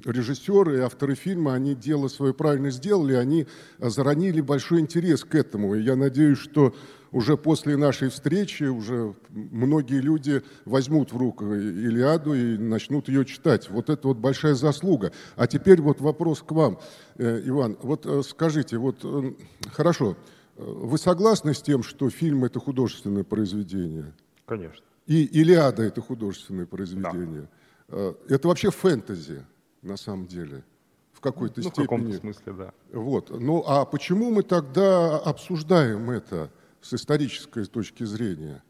режиссеры и авторы фильма, они дело свое правильно сделали, они заронили большой интерес к этому. И я надеюсь, что уже после нашей встречи уже многие люди возьмут в руку Илиаду и начнут ее читать. Вот это вот большая заслуга. А теперь вот вопрос к вам, э, Иван. Вот э, скажите, вот э, хорошо, вы согласны с тем, что фильм это художественное произведение? Конечно. И Илиада это художественное произведение. Да. Это вообще фэнтези, на самом деле в какой-то ну, степени. В смысле, да. Вот. Ну а почему мы тогда обсуждаем это? с исторической точки зрения?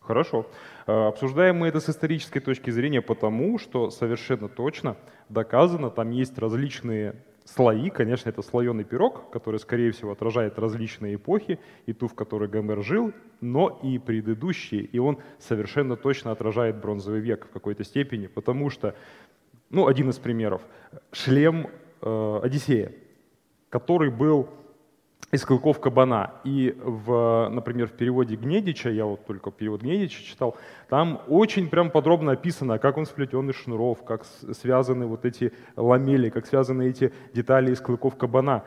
Хорошо. Э, обсуждаем мы это с исторической точки зрения потому, что совершенно точно доказано, там есть различные слои. Конечно, это слоеный пирог, который, скорее всего, отражает различные эпохи, и ту, в которой Гомер жил, но и предыдущие. И он совершенно точно отражает бронзовый век в какой-то степени, потому что, ну, один из примеров, шлем э, Одиссея, который был из клыков кабана. И, в, например, в переводе Гнедича, я вот только перевод Гнедича читал, там очень прям подробно описано, как он сплетен из шнуров, как связаны вот эти ламели, как связаны эти детали из клыков кабана.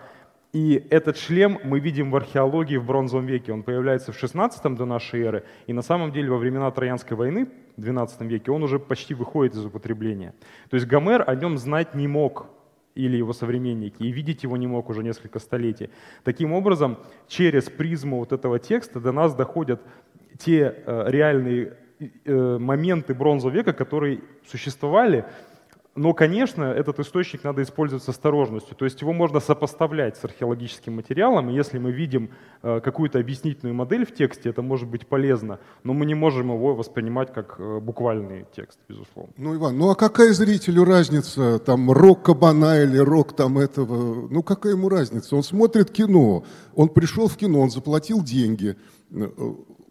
И этот шлем мы видим в археологии в бронзовом веке. Он появляется в 16 до нашей эры. И на самом деле во времена Троянской войны 12 веке он уже почти выходит из употребления. То есть Гомер о нем знать не мог или его современники, и видеть его не мог уже несколько столетий. Таким образом, через призму вот этого текста до нас доходят те э, реальные э, моменты бронзового века, которые существовали, но, конечно, этот источник надо использовать с осторожностью. То есть его можно сопоставлять с археологическим материалом, и если мы видим э, какую-то объяснительную модель в тексте, это может быть полезно, но мы не можем его воспринимать как э, буквальный текст, безусловно. Ну, Иван, ну а какая зрителю разница, там, рок кабана или рок там этого, ну какая ему разница? Он смотрит кино, он пришел в кино, он заплатил деньги, э,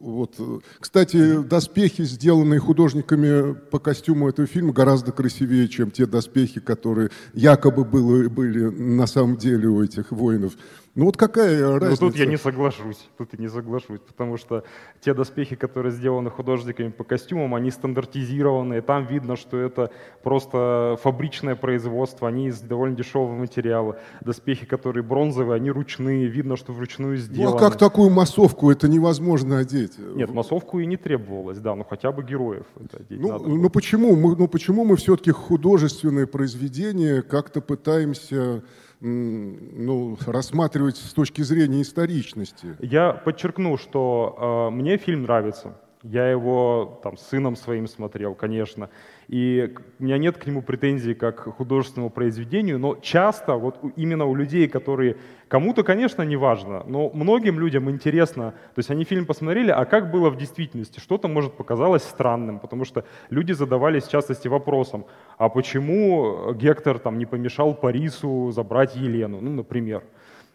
вот. Кстати, доспехи, сделанные художниками по костюму этого фильма, гораздо красивее, чем те доспехи, которые якобы были, были на самом деле у этих воинов. Ну вот какая разница? Ну тут я не соглашусь, тут я не соглашусь, потому что те доспехи, которые сделаны художниками по костюмам, они стандартизированные, там видно, что это просто фабричное производство, они из довольно дешевого материала. Доспехи, которые бронзовые, они ручные, видно, что вручную сделаны. Ну а как такую массовку это невозможно одеть? Нет, массовку и не требовалось, да, но хотя бы героев это одеть ну, надо. Ну почему? Мы, ну почему мы все-таки художественные произведения как-то пытаемся ну, рассматривать с точки зрения историчности. Я подчеркну, что э, мне фильм нравится. Я его там сыном своим смотрел, конечно. И у меня нет к нему претензий как к художественному произведению, но часто вот именно у людей, которые кому-то, конечно, не важно, но многим людям интересно, то есть они фильм посмотрели, а как было в действительности, что-то, может, показалось странным, потому что люди задавались в частности вопросом, а почему Гектор там не помешал Парису забрать Елену, ну, например.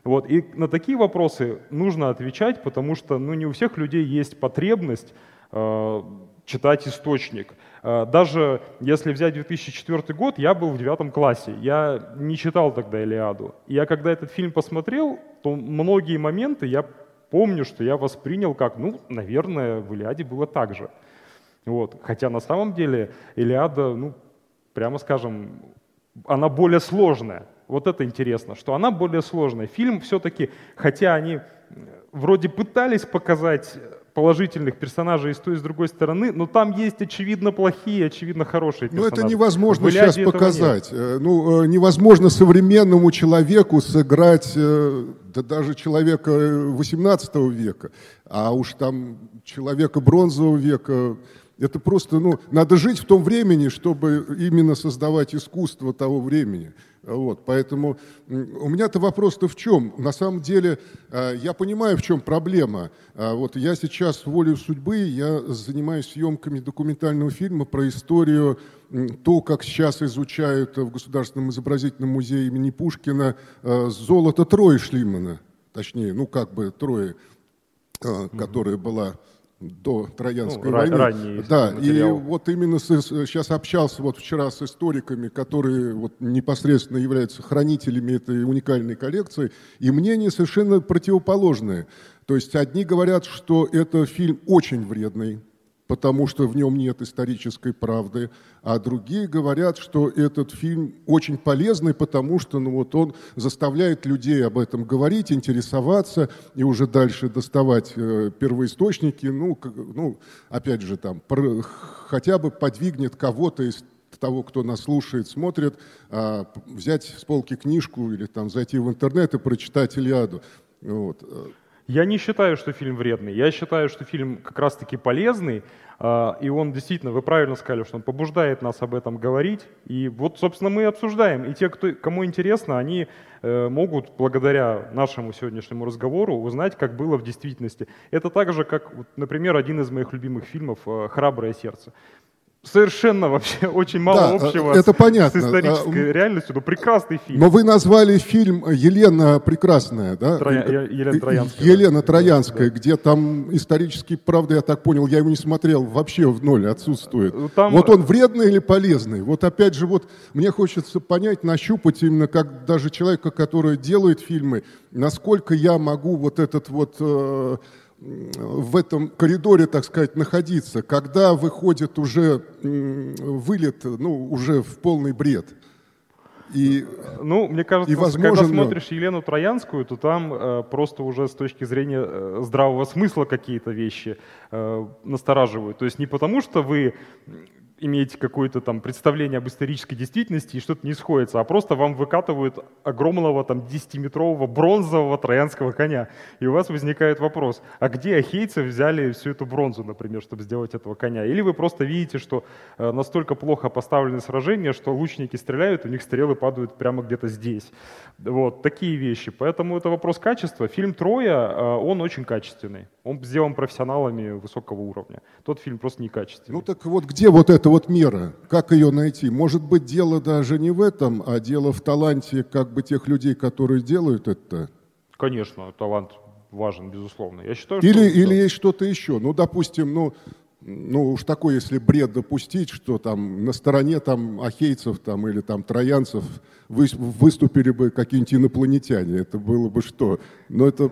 Вот. И на такие вопросы нужно отвечать, потому что ну, не у всех людей есть потребность э, читать источник. Э, даже если взять 2004 год, я был в девятом классе, я не читал тогда «Илиаду». Я когда этот фильм посмотрел, то многие моменты я помню, что я воспринял как, ну, наверное, в «Илиаде» было так же. Вот. Хотя на самом деле «Илиада», ну, прямо скажем, она более сложная. Вот это интересно, что она более сложная. Фильм все-таки, хотя они вроде пытались показать положительных персонажей и с той, и с другой стороны, но там есть очевидно плохие, очевидно хорошие персонажи. Ну это невозможно сейчас показать. Нет. Э, ну, э, невозможно современному человеку сыграть, э, да даже человека 18 века, а уж там человека бронзового века, это просто, ну, надо жить в том времени, чтобы именно создавать искусство того времени. Вот, поэтому у меня-то вопрос-то в чем? На самом деле э, я понимаю, в чем проблема. А вот я сейчас волю судьбы, я занимаюсь съемками документального фильма про историю, то, как сейчас изучают в Государственном изобразительном музее имени Пушкина э, золото Трои Шлимана, точнее, ну как бы Трои, э, которая была до Троянской ну, войны. Ранний да, материал. и вот именно с, сейчас общался вот вчера с историками, которые вот непосредственно являются хранителями этой уникальной коллекции, и мнения совершенно противоположные. То есть одни говорят, что это фильм очень вредный, потому что в нем нет исторической правды, а другие говорят, что этот фильм очень полезный, потому что ну, вот он заставляет людей об этом говорить, интересоваться и уже дальше доставать э, первоисточники, ну, как, ну, опять же, там, про, хотя бы подвигнет кого-то из того, кто нас слушает, смотрит, а, взять с полки книжку или там зайти в интернет и прочитать Илиаду. Вот. Я не считаю, что фильм вредный. Я считаю, что фильм как раз-таки полезный, а, и он действительно, вы правильно сказали, что он побуждает нас об этом говорить. И вот, собственно, мы обсуждаем. И те, кто, кому интересно, они э, могут благодаря нашему сегодняшнему разговору узнать, как было в действительности. Это так же, как, например, один из моих любимых фильмов э, «Храброе сердце» совершенно вообще *laughs* очень мало да, общего это с, понятно. с исторической а, реальностью, но прекрасный фильм. Но вы назвали фильм «Елена Прекрасная», да? Троя, Елена Троянская. Елена Троянская, да. где там исторический, правда, я так понял, я его не смотрел, вообще в ноль отсутствует. Ну, там... Вот он вредный или полезный? Вот опять же, вот мне хочется понять, нащупать именно как даже человека, который делает фильмы, насколько я могу вот этот вот... Э, в этом коридоре, так сказать, находиться, когда выходит уже вылет, ну, уже в полный бред. И, ну, мне кажется, и возможно, когда смотришь Елену Троянскую, то там э, просто уже с точки зрения э, здравого смысла какие-то вещи э, настораживают. То есть не потому, что вы имеете какое-то там представление об исторической действительности и что-то не сходится, а просто вам выкатывают огромного там 10-метрового бронзового троянского коня. И у вас возникает вопрос, а где ахейцы взяли всю эту бронзу, например, чтобы сделать этого коня? Или вы просто видите, что э, настолько плохо поставлены сражения, что лучники стреляют, у них стрелы падают прямо где-то здесь. Вот, такие вещи. Поэтому это вопрос качества. Фильм «Троя», э, он очень качественный. Он сделан профессионалами высокого уровня. Тот фильм просто некачественный. Ну так вот где вот эта вот мера? Как ее найти? Может быть, дело даже не в этом, а дело в таланте как бы тех людей, которые делают это? Конечно, талант важен, безусловно. Я считаю, или, что, или есть что-то еще. Ну, допустим, ну, ну уж такой, если бред допустить, что там на стороне там ахейцев там, или там троянцев вы, выступили бы какие-нибудь инопланетяне. Это было бы что? Но это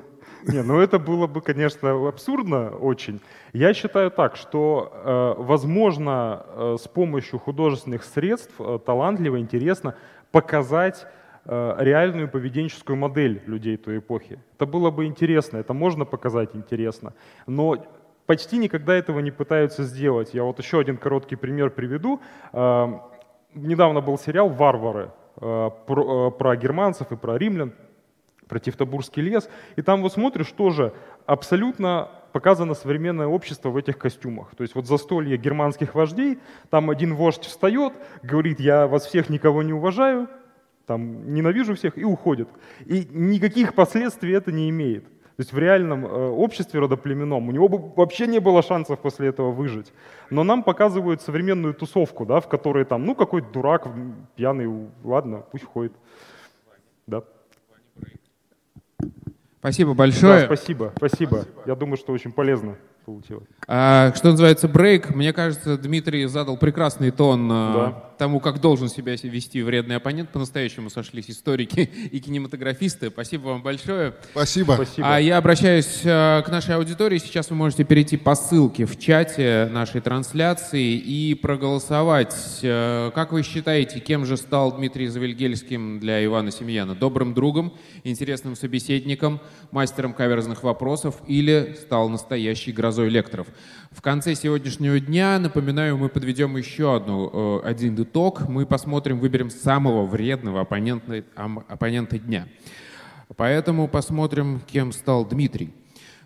не, ну это было бы, конечно, абсурдно очень. Я считаю так, что, э, возможно, э, с помощью художественных средств э, талантливо, интересно показать реальную поведенческую модель людей той эпохи. Это было бы интересно, это можно показать интересно. Но почти никогда этого не пытаются сделать. Я вот еще один короткий пример приведу. Недавно был сериал «Варвары» про, про германцев и про римлян про Тевтобурский лес, и там вот смотришь тоже абсолютно показано современное общество в этих костюмах. То есть вот застолье германских вождей, там один вождь встает, говорит, я вас всех никого не уважаю, там ненавижу всех и уходит. И никаких последствий это не имеет. То есть в реальном э, обществе родоплеменном у него бы вообще не было шансов после этого выжить. Но нам показывают современную тусовку, да, в которой там, ну, какой дурак, пьяный, ладно, пусть ходит. Да. Спасибо большое. Да, спасибо, спасибо, спасибо. Я думаю, что очень полезно получилось. А, что называется брейк, мне кажется, Дмитрий задал прекрасный тон а, да тому, как должен себя вести вредный оппонент, по-настоящему сошлись историки *laughs* и кинематографисты. Спасибо вам большое. Спасибо. Спасибо. А я обращаюсь э, к нашей аудитории. Сейчас вы можете перейти по ссылке в чате нашей трансляции и проголосовать. Э, Как вы считаете, кем же стал Дмитрий Завельгельским для Ивана Семьяна? Добрым другом, интересным собеседником, мастером каверзных вопросов или стал настоящей грозой лекторов? В конце сегодняшнего дня, напоминаю, мы подведем еще одну, э, один итог. Мы посмотрим, выберем самого вредного оппонента, оппонента дня. Поэтому посмотрим, кем стал Дмитрий.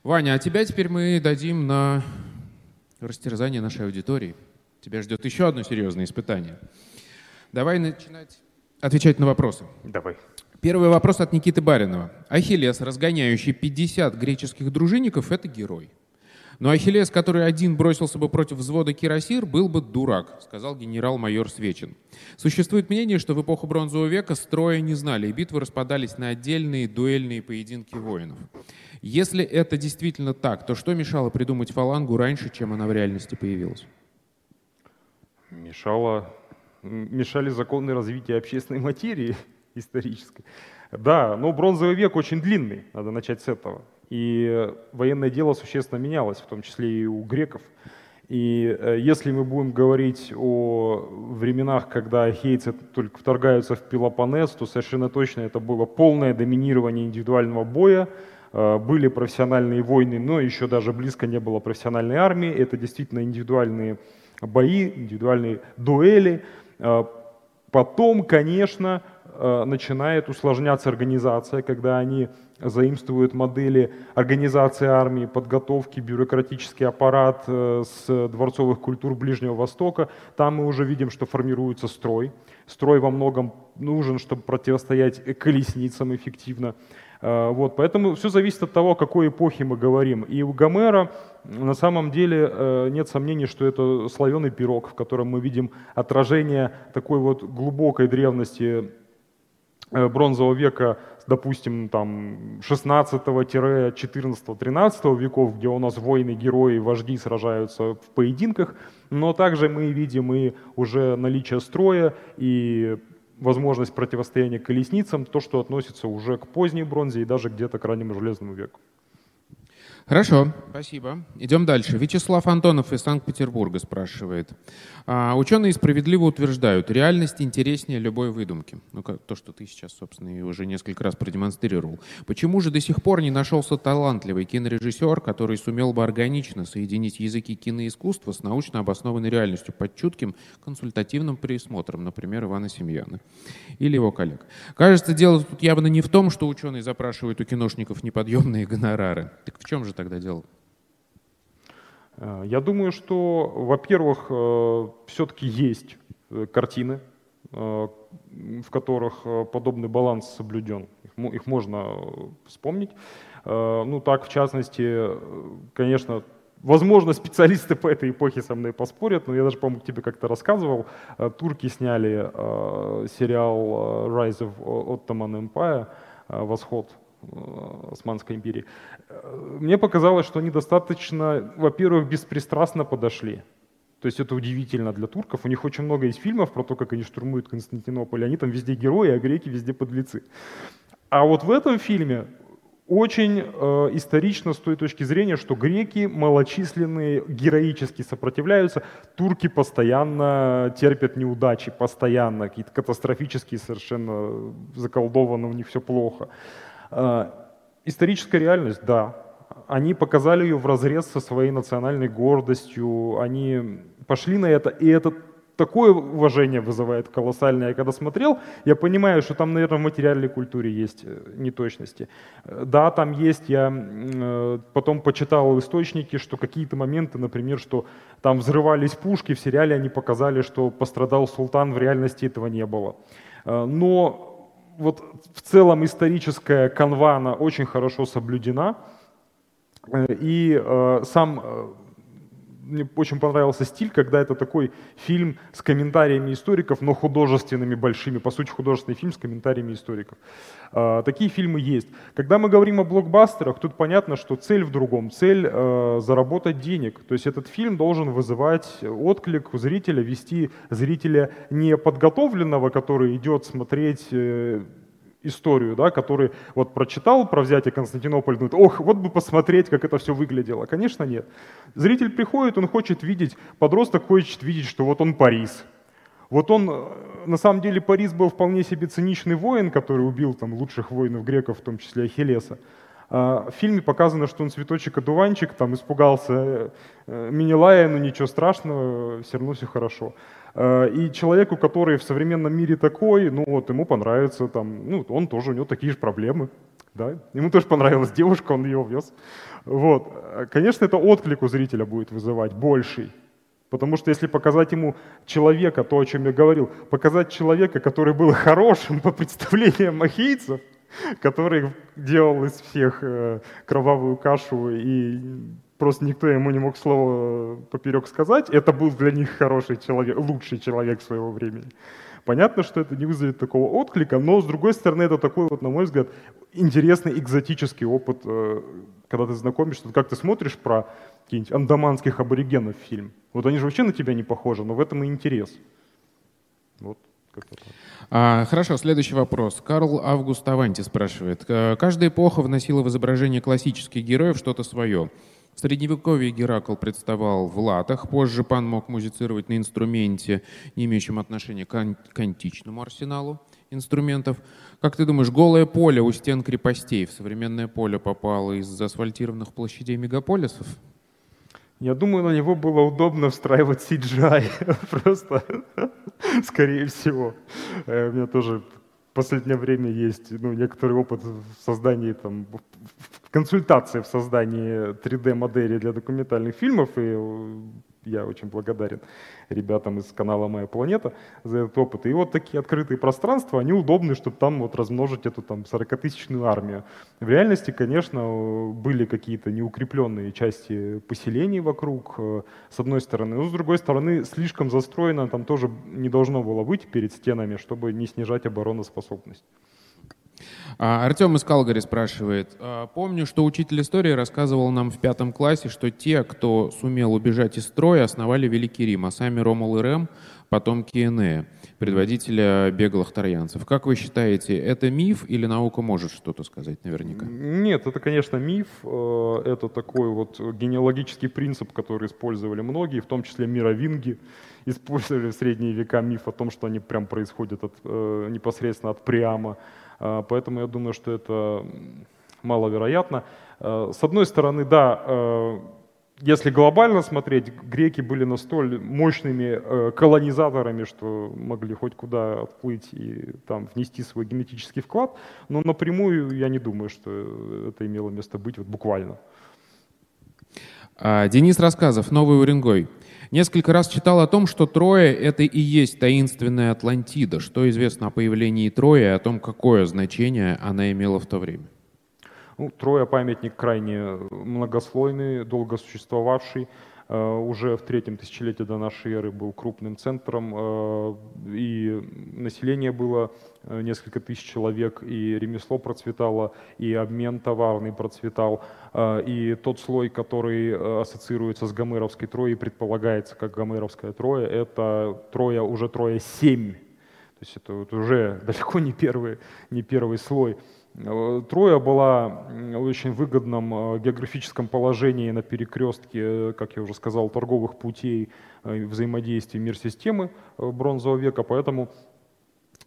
Ваня, а тебя теперь мы дадим на растерзание нашей аудитории. Тебя ждет еще одно серьезное испытание. Давай начинать отвечать на вопросы. Давай. Первый вопрос от Никиты Баринова. Ахиллес, разгоняющий 50 греческих дружинников, это герой. Но Ахиллес, который один бросился бы против взвода Кирасир, был бы дурак, сказал генерал-майор Свечин. Существует мнение, что в эпоху Бронзового века строя не знали, и битвы распадались на отдельные дуэльные поединки воинов. Если это действительно так, то что мешало придумать фалангу раньше, чем она в реальности появилась? Мешало, мешали законы развития общественной материи *laughs* исторической. Да, но бронзовый век очень длинный, надо начать с этого. И э, военное дело существенно менялось, в том числе и у греков. И э, если мы будем говорить о временах, когда ахейцы только вторгаются в Пелопоннес, то совершенно точно это было полное доминирование индивидуального боя, Э, были профессиональные войны, но еще даже близко не было профессиональной армии. Это действительно индивидуальные бои, индивидуальные дуэли. Потом, конечно, начинает усложняться организация, когда они заимствуют модели организации армии, подготовки, бюрократический аппарат э, с дворцовых культур Ближнего Востока. Там мы уже видим, что формируется строй. Строй во многом нужен, чтобы противостоять колесницам эффективно. Э, Вот, поэтому все зависит от того, о какой эпохе мы говорим. И у Гомера на самом деле э, нет сомнений, что это слоеный пирог, в котором мы видим отражение такой вот глубокой древности бронзового века, допустим, там 16-14-13 веков, где у нас воины, герои, вожди сражаются в поединках, но также мы видим и уже наличие строя и возможность противостояния колесницам, то, что относится уже к поздней бронзе и даже где-то к раннему железному веку. Хорошо, спасибо. Идем дальше. Вячеслав Антонов из Санкт-Петербурга спрашивает. А, ученые справедливо утверждают, реальность интереснее любой выдумки. Ну, как то, что ты сейчас, собственно, и уже несколько раз продемонстрировал. Почему же до сих пор не нашелся талантливый кинорежиссер, который сумел бы органично соединить языки киноискусства с научно обоснованной реальностью под чутким консультативным присмотром, например, Ивана Семьяна или его коллег? Кажется, дело тут явно не в том, что ученые запрашивают у киношников неподъемные гонорары. Так в чем же тогда дело? Э, Я думаю, что, во-первых, все-таки есть э, картины, э, в которых э, подобный баланс соблюден. Их, мо- их можно э, вспомнить. Э, Ну так, в частности, э, конечно, возможно, специалисты по этой эпохе со мной поспорят, но я даже, по-моему, тебе как-то рассказывал. Э, Турки сняли э, сериал э, Rise of Ottoman Empire, э, «Восход э, Османской империи». Э, Мне показалось, что они достаточно, во-первых, беспристрастно подошли. То есть это удивительно для турков. У них очень много есть фильмов про то, как они штурмуют Константинополь. Они там везде герои, а греки везде подлецы. А вот в этом фильме очень э, исторично с той точки зрения, что греки малочисленные, героически сопротивляются, турки постоянно терпят неудачи, постоянно какие-то катастрофические, совершенно заколдованы, у них все плохо. Э, историческая реальность, да, они показали ее в разрез со своей национальной гордостью, они пошли на это, и это такое уважение вызывает колоссальное. Я когда смотрел, я понимаю, что там, наверное, в материальной культуре есть э, неточности. Да, там есть, я э, потом почитал источники, что какие-то моменты, например, что там взрывались пушки, в сериале они показали, что пострадал султан, в реальности этого не было. Э, Но вот в целом историческая канва, она очень хорошо соблюдена. Э, И э, сам э, мне очень понравился стиль, когда это такой фильм с комментариями историков, но художественными большими, по сути художественный фильм с комментариями историков. А, такие фильмы есть. Когда мы говорим о блокбастерах, тут понятно, что цель в другом. Цель э, заработать денег. То есть этот фильм должен вызывать отклик у зрителя, вести зрителя не подготовленного, который идет смотреть э, историю, да, который вот прочитал про взятие Константинополя, думает, ох, вот бы посмотреть, как это все выглядело. Конечно, нет. Зритель приходит, он хочет видеть, подросток хочет видеть, что вот он Парис. Вот он, э, на самом деле, Парис был вполне себе циничный воин, который убил там лучших воинов греков, в том числе Ахиллеса. А в фильме показано, что он цветочек-одуванчик, там испугался э, э, Минилая, но ничего страшного, все равно все хорошо. Э, и человеку, который в современном мире такой, ну вот ему понравится, там, ну он тоже, у него такие же проблемы. Да? Ему тоже понравилась девушка, он ее вез. Вот. Конечно, это отклик у зрителя будет вызывать больший. Потому что если показать ему человека, то, о чем я говорил, показать человека, который был хорошим *laughs* по представлениям махийцев, который делал из всех э, кровавую кашу и просто никто ему не мог слова поперек сказать, это был для них хороший человек, лучший человек своего времени. Понятно, что это не вызовет такого отклика, но с другой стороны это такой вот, на мой взгляд, интересный экзотический опыт, э, когда ты знакомишься, как ты смотришь про каких-нибудь андаманских аборигенов фильм. Вот они же вообще на тебя не похожи, но в этом и интерес. Вот. А, хорошо, следующий вопрос. Карл Август Аванти спрашивает. Каждая эпоха вносила в изображение классических героев что-то свое. В Средневековье Геракл представал в латах, позже пан мог музицировать на инструменте, не имеющем отношения к, ан- к античному арсеналу инструментов. Как ты думаешь, голое поле у стен крепостей в современное поле попало из заасфальтированных площадей мегаполисов? Я думаю, на него было удобно встраивать CGI. *laughs* Просто, скорее всего. Э, у меня тоже последнее время есть ну, некоторый опыт в создании там, консультации в создании 3D-модели для документальных фильмов, и я очень благодарен ребятам из канала «Моя планета» за этот опыт. И вот такие открытые пространства, они удобны, чтобы там вот размножить эту там 40-тысячную армию. В реальности, конечно, были какие-то неукрепленные части поселений вокруг, э, с одной стороны. Но с другой стороны, слишком застроено там тоже не должно было быть перед стенами, чтобы не снижать обороноспособность. А, Артем из Калгари спрашивает. «А, помню, что учитель истории рассказывал нам в пятом классе, что те, кто сумел убежать из строя, основали Великий Рим, а сами Ромул и Рем — потомки Энея, предводителя беглых тарьянцев. Как вы считаете, это миф или наука может что-то сказать наверняка? Нет, это, конечно, миф. Э, это такой вот генеалогический принцип, который использовали многие, в том числе мировинги использовали в средние века миф о том, что они прям происходят от, э, непосредственно от Приама. А, поэтому я думаю, что это маловероятно. А, с одной стороны, да, а, если глобально смотреть, греки были настолько мощными колонизаторами, что могли хоть куда отплыть и там внести свой генетический вклад, но напрямую я не думаю, что это имело место быть вот буквально. Денис Рассказов, Новый Уренгой. Несколько раз читал о том, что Троя — это и есть таинственная Атлантида. Что известно о появлении Трои и о том, какое значение она имела в то время? Ну, Троя памятник крайне многослойный, долго существовавший. Э, уже в третьем тысячелетии до нашей эры был крупным центром, э, и население было э, несколько тысяч человек, и ремесло процветало, и обмен товарный процветал, и тот слой, который ассоциируется с Гомеровской Троей, предполагается как Гомеровская Троя, это Троя уже Троя 7, то есть это вот уже *laughs* далеко не первый, не первый слой. Э, Троя была в очень выгодном э, географическом положении на перекрестке, как я уже сказал, торговых путей э, взаимодействия мир-системы бронзового века, поэтому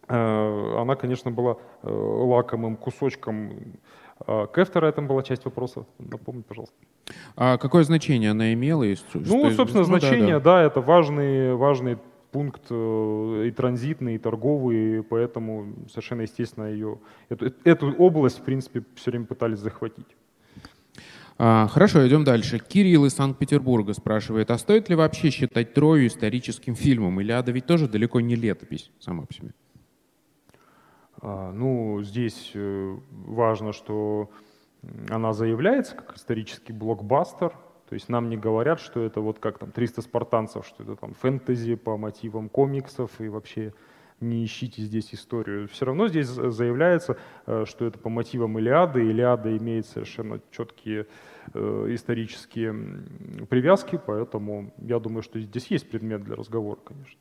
она, конечно, была лакомым кусочком. Кефтера это была часть вопроса, напомни, пожалуйста. А какое значение она имела? Ну, собственно, ну, значение, да, да. да, это важный, важный пункт э, и транзитный, и торговый, поэтому совершенно естественно ее, эту, эту область, в принципе, все время пытались захватить. А, хорошо, идем дальше. Кирилл из Санкт-Петербурга спрашивает, а стоит ли вообще считать Трою историческим фильмом? Или Ада ведь тоже далеко не летопись сама по себе? А, ну, здесь э, важно, что она заявляется как исторический блокбастер, То есть нам не говорят, что это вот как там 300 спартанцев, что это там фэнтези по мотивам комиксов и вообще не ищите здесь историю. Все равно здесь заявляется, э, что это по мотивам Илиады. Илиада имеет совершенно четкие э, исторические привязки, поэтому я думаю, что здесь есть предмет для разговора, конечно.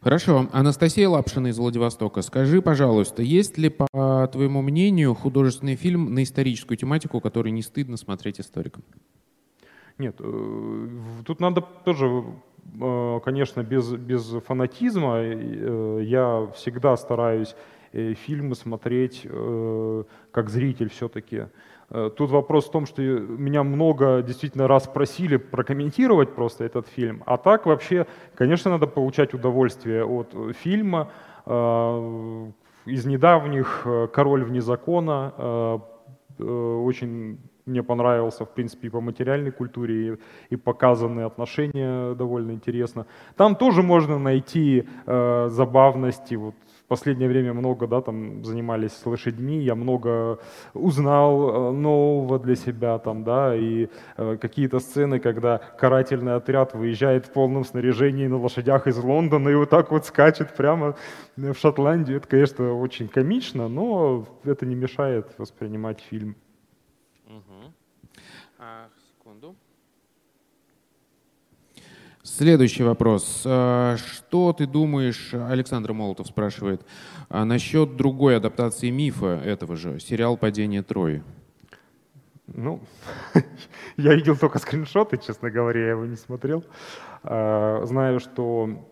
Хорошо. Анастасия Лапшина из Владивостока. Скажи, пожалуйста, есть ли, по твоему мнению, художественный фильм на историческую тематику, который не стыдно смотреть историкам? Нет, э, тут надо тоже Э, конечно, без, без фанатизма. Э, я всегда стараюсь фильмы смотреть как зритель все-таки. Тут вопрос в том, что меня много действительно раз просили прокомментировать просто этот фильм. А так вообще, конечно, надо получать удовольствие от фильма. Из недавних «Король вне закона» очень мне понравился, в принципе, и по материальной культуре, и, и показанные отношения довольно интересно. Там тоже можно найти э, забавности. Вот в последнее время много, да, там занимались лошадьми, я много узнал э, нового для себя, там, да, и э, какие-то сцены, когда карательный отряд выезжает в полном снаряжении на лошадях из Лондона и вот так вот скачет прямо в Шотландию. Это, конечно, очень комично, но это не мешает воспринимать фильм Следующий вопрос. А, что ты думаешь, Александр Молотов спрашивает, а насчет другой адаптации мифа этого же, сериал «Падение Трои»? Ну, *laughs* я видел только скриншоты, честно говоря, я его не смотрел. А, знаю, что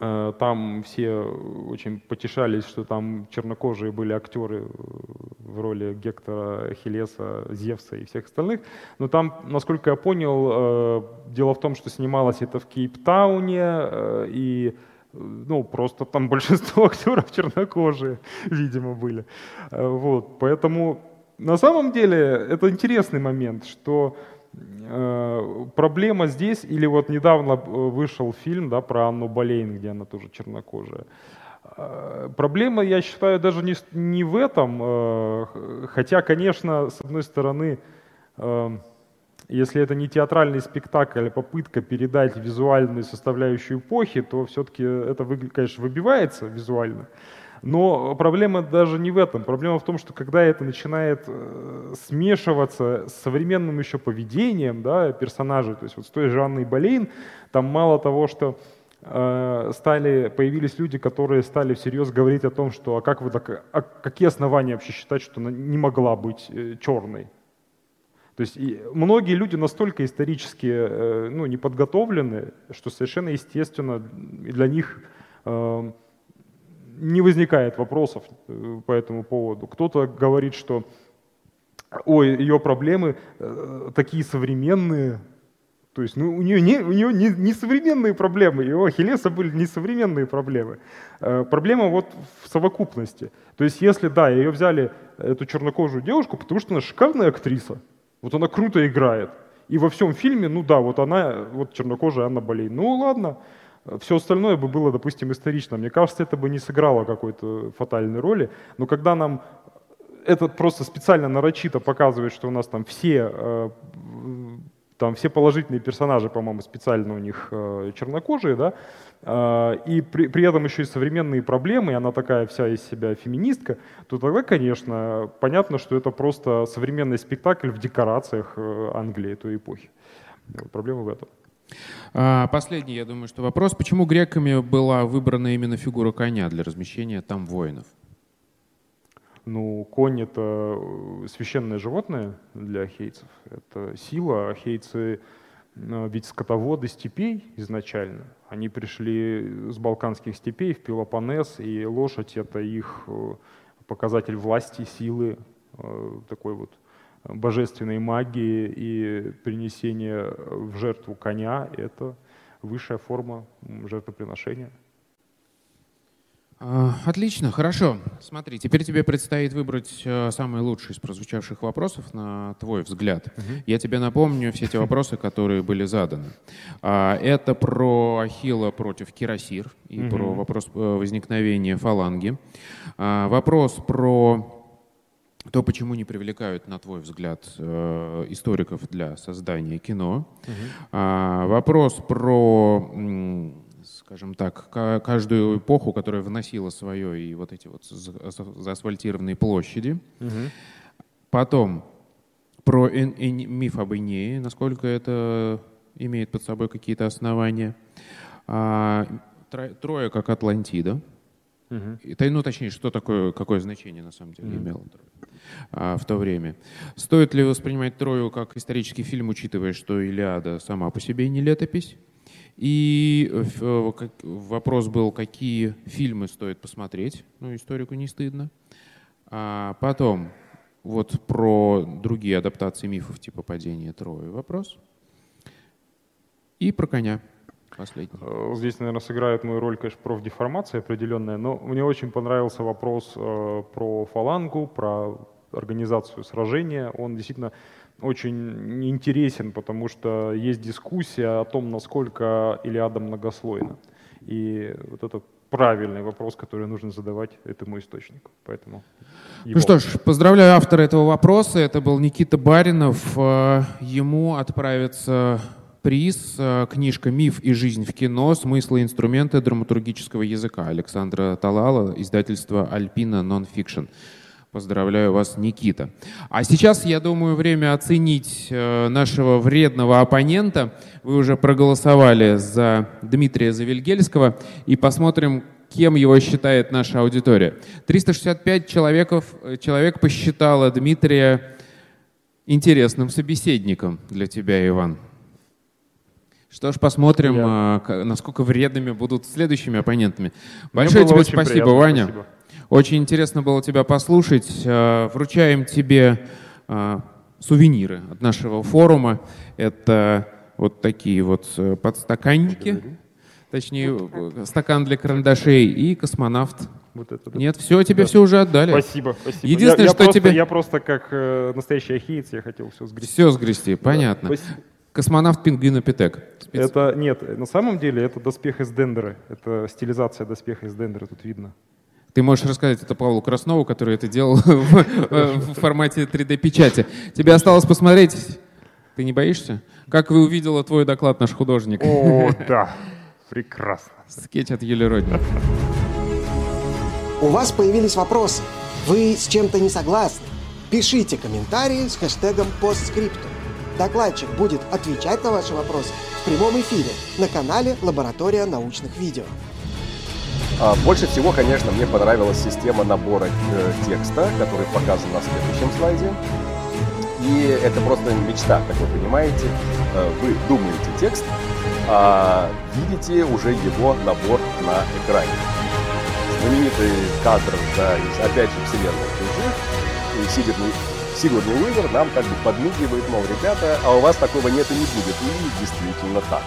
там все очень потешались, что там чернокожие были актеры в роли Гектора, Хелеса, Зевса и всех остальных. Но там, насколько я понял, э, дело в том, что снималось это в Кейптауне, э, и ну, просто там *laughs* большинство актеров чернокожие, видимо, были. Вот, поэтому на самом деле это интересный момент, что Э, проблема здесь, или вот недавно э, вышел фильм да, про Анну Болейн, где она тоже чернокожая. Э, проблема, я считаю, даже не, не в этом, хотя, конечно, с одной стороны, если это не театральный спектакль, а попытка передать визуальную составляющую эпохи, то все-таки это, конечно, выбивается визуально. Но проблема даже не в этом. Проблема в том, что когда это начинает э, смешиваться с современным еще поведением да, персонажей, то есть вот с той же Анной Болейн, там мало того, что э, стали, появились люди, которые стали всерьез говорить о том, что а как вы так, а какие основания вообще считать, что она не могла быть э, черной? То есть многие люди настолько исторически ну, не подготовлены, что совершенно естественно для них не возникает вопросов э, по этому поводу. Кто-то говорит, что ой, ее проблемы э, такие современные, то есть ну, у нее, не, у нее не, не современные проблемы, и у Ахиллеса были не современные проблемы. Э, проблема вот в совокупности. То есть если, да, ее взяли, эту чернокожую девушку, потому что она шикарная актриса, вот она круто играет, и во всем фильме, ну да, вот она, вот чернокожая Анна Болей, ну ладно, все остальное бы было, допустим, исторично. Мне кажется, это бы не сыграло какой-то фатальной роли. Но когда нам это просто специально нарочито показывает, что у нас там все, э, там все положительные персонажи, по-моему, специально у них э, чернокожие, да, э, и при, при этом еще и современные проблемы, и она такая вся из себя феминистка, то тогда, конечно, понятно, что это просто современный спектакль в декорациях Англии той эпохи. Проблема в этом. А, последний, я думаю, что вопрос. Почему греками была выбрана именно фигура коня для размещения там воинов? Ну, конь — это э, священное животное для ахейцев. Это сила. Ахейцы э, ведь скотоводы степей изначально. Они пришли с балканских степей в Пелопоннес, и лошадь — это их э, показатель власти, силы, такой вот божественной магии и принесение в жертву коня — это высшая форма жертвоприношения. А, отлично, хорошо. Смотри, теперь тебе предстоит выбрать э, самый лучший из прозвучавших вопросов на твой взгляд. Угу. Я тебе напомню все те вопросы, которые были заданы. А, это про Ахилла против Кирасир и угу. про вопрос э, возникновения фаланги. А, вопрос про то почему не привлекают, на твой взгляд, э, историков для создания кино? А, вопрос про, скажем так, каждую эпоху, которая вносила свое и вот эти вот заасфальтированные площади. Потом про миф об Инее, насколько это имеет под собой какие-то основания. А, Трое как Атлантида. Угу. Это, ну, точнее, что такое, какое значение на самом деле угу. имело а, в то время. Стоит ли воспринимать Трою как исторический фильм, учитывая, что Илиада сама по себе не летопись? И э, вопрос был, какие фильмы стоит посмотреть. Ну, историку не стыдно. А потом, вот про другие адаптации мифов типа падения Трои вопрос. И про коня последний. Э, здесь, наверное, сыграет мою роль, конечно, профдеформация определенная, но мне очень понравился вопрос э, про фалангу, про организацию сражения. Он действительно очень интересен, потому что есть дискуссия о том, насколько Илиада многослойна. И вот этот правильный вопрос, который нужно задавать этому источнику. Поэтому его. Ну что ж, поздравляю автора этого вопроса. Это был Никита Баринов. Э, ему отправится приз э, книжка «Миф и жизнь в кино. Смыслы и инструменты драматургического языка» Александра Талала, издательство «Альпина Нонфикшн». Поздравляю вас, Никита. А сейчас, я думаю, время оценить э, нашего вредного оппонента. Вы уже проголосовали за Дмитрия Завильгельского и посмотрим, кем его считает наша аудитория. 365 человеков, э, человек посчитало Дмитрия интересным собеседником для тебя, Иван. Что ж, посмотрим, Я... А, насколько вредными будут следующими оппонентами. Большое тебе спасибо, приятно, Ваня. Спасибо. Очень интересно было тебя послушать. А, вручаем тебе а, сувениры от нашего форума. Это вот такие вот э, подстаканники, точнее э, стакан для карандашей и космонавт. Вот это, Нет, все, тебе да. все уже отдали. Спасибо, спасибо. Единственное, я, я что просто, тебе... Я просто как э, настоящий ахеец, я хотел все сгрести. Все сгрести, понятно. Да, спасибо. Космонавт пингвинопитек. Спец... Это нет, на самом деле это доспех из Дендры. Это стилизация доспеха из Дендры, тут видно. Ты можешь рассказать это Павлу Краснову, который это делал *laughs* в формате 3D-печати. Тебе осталось посмотреть. Ты не боишься? Как вы увидела твой доклад, наш художник? О, *laughs* да. Прекрасно. Скетч от Юли Родни. У вас появились вопросы. Вы с чем-то не согласны? Пишите комментарии с хэштегом постскриптум. Докладчик будет отвечать на ваши вопросы в прямом эфире на канале «Лаборатория научных видео». А, больше всего, конечно, мне понравилась система набора э, текста, который показан на следующем слайде. И это просто мечта, как вы понимаете. Э, вы думаете текст, а видите уже его набор на экране. Знаменитый кадр да, из, опять же, вселенной чужих, и Сигурни Уивер нам как бы подмигивает, мол, ребята, а у вас такого нет и не будет. И действительно так.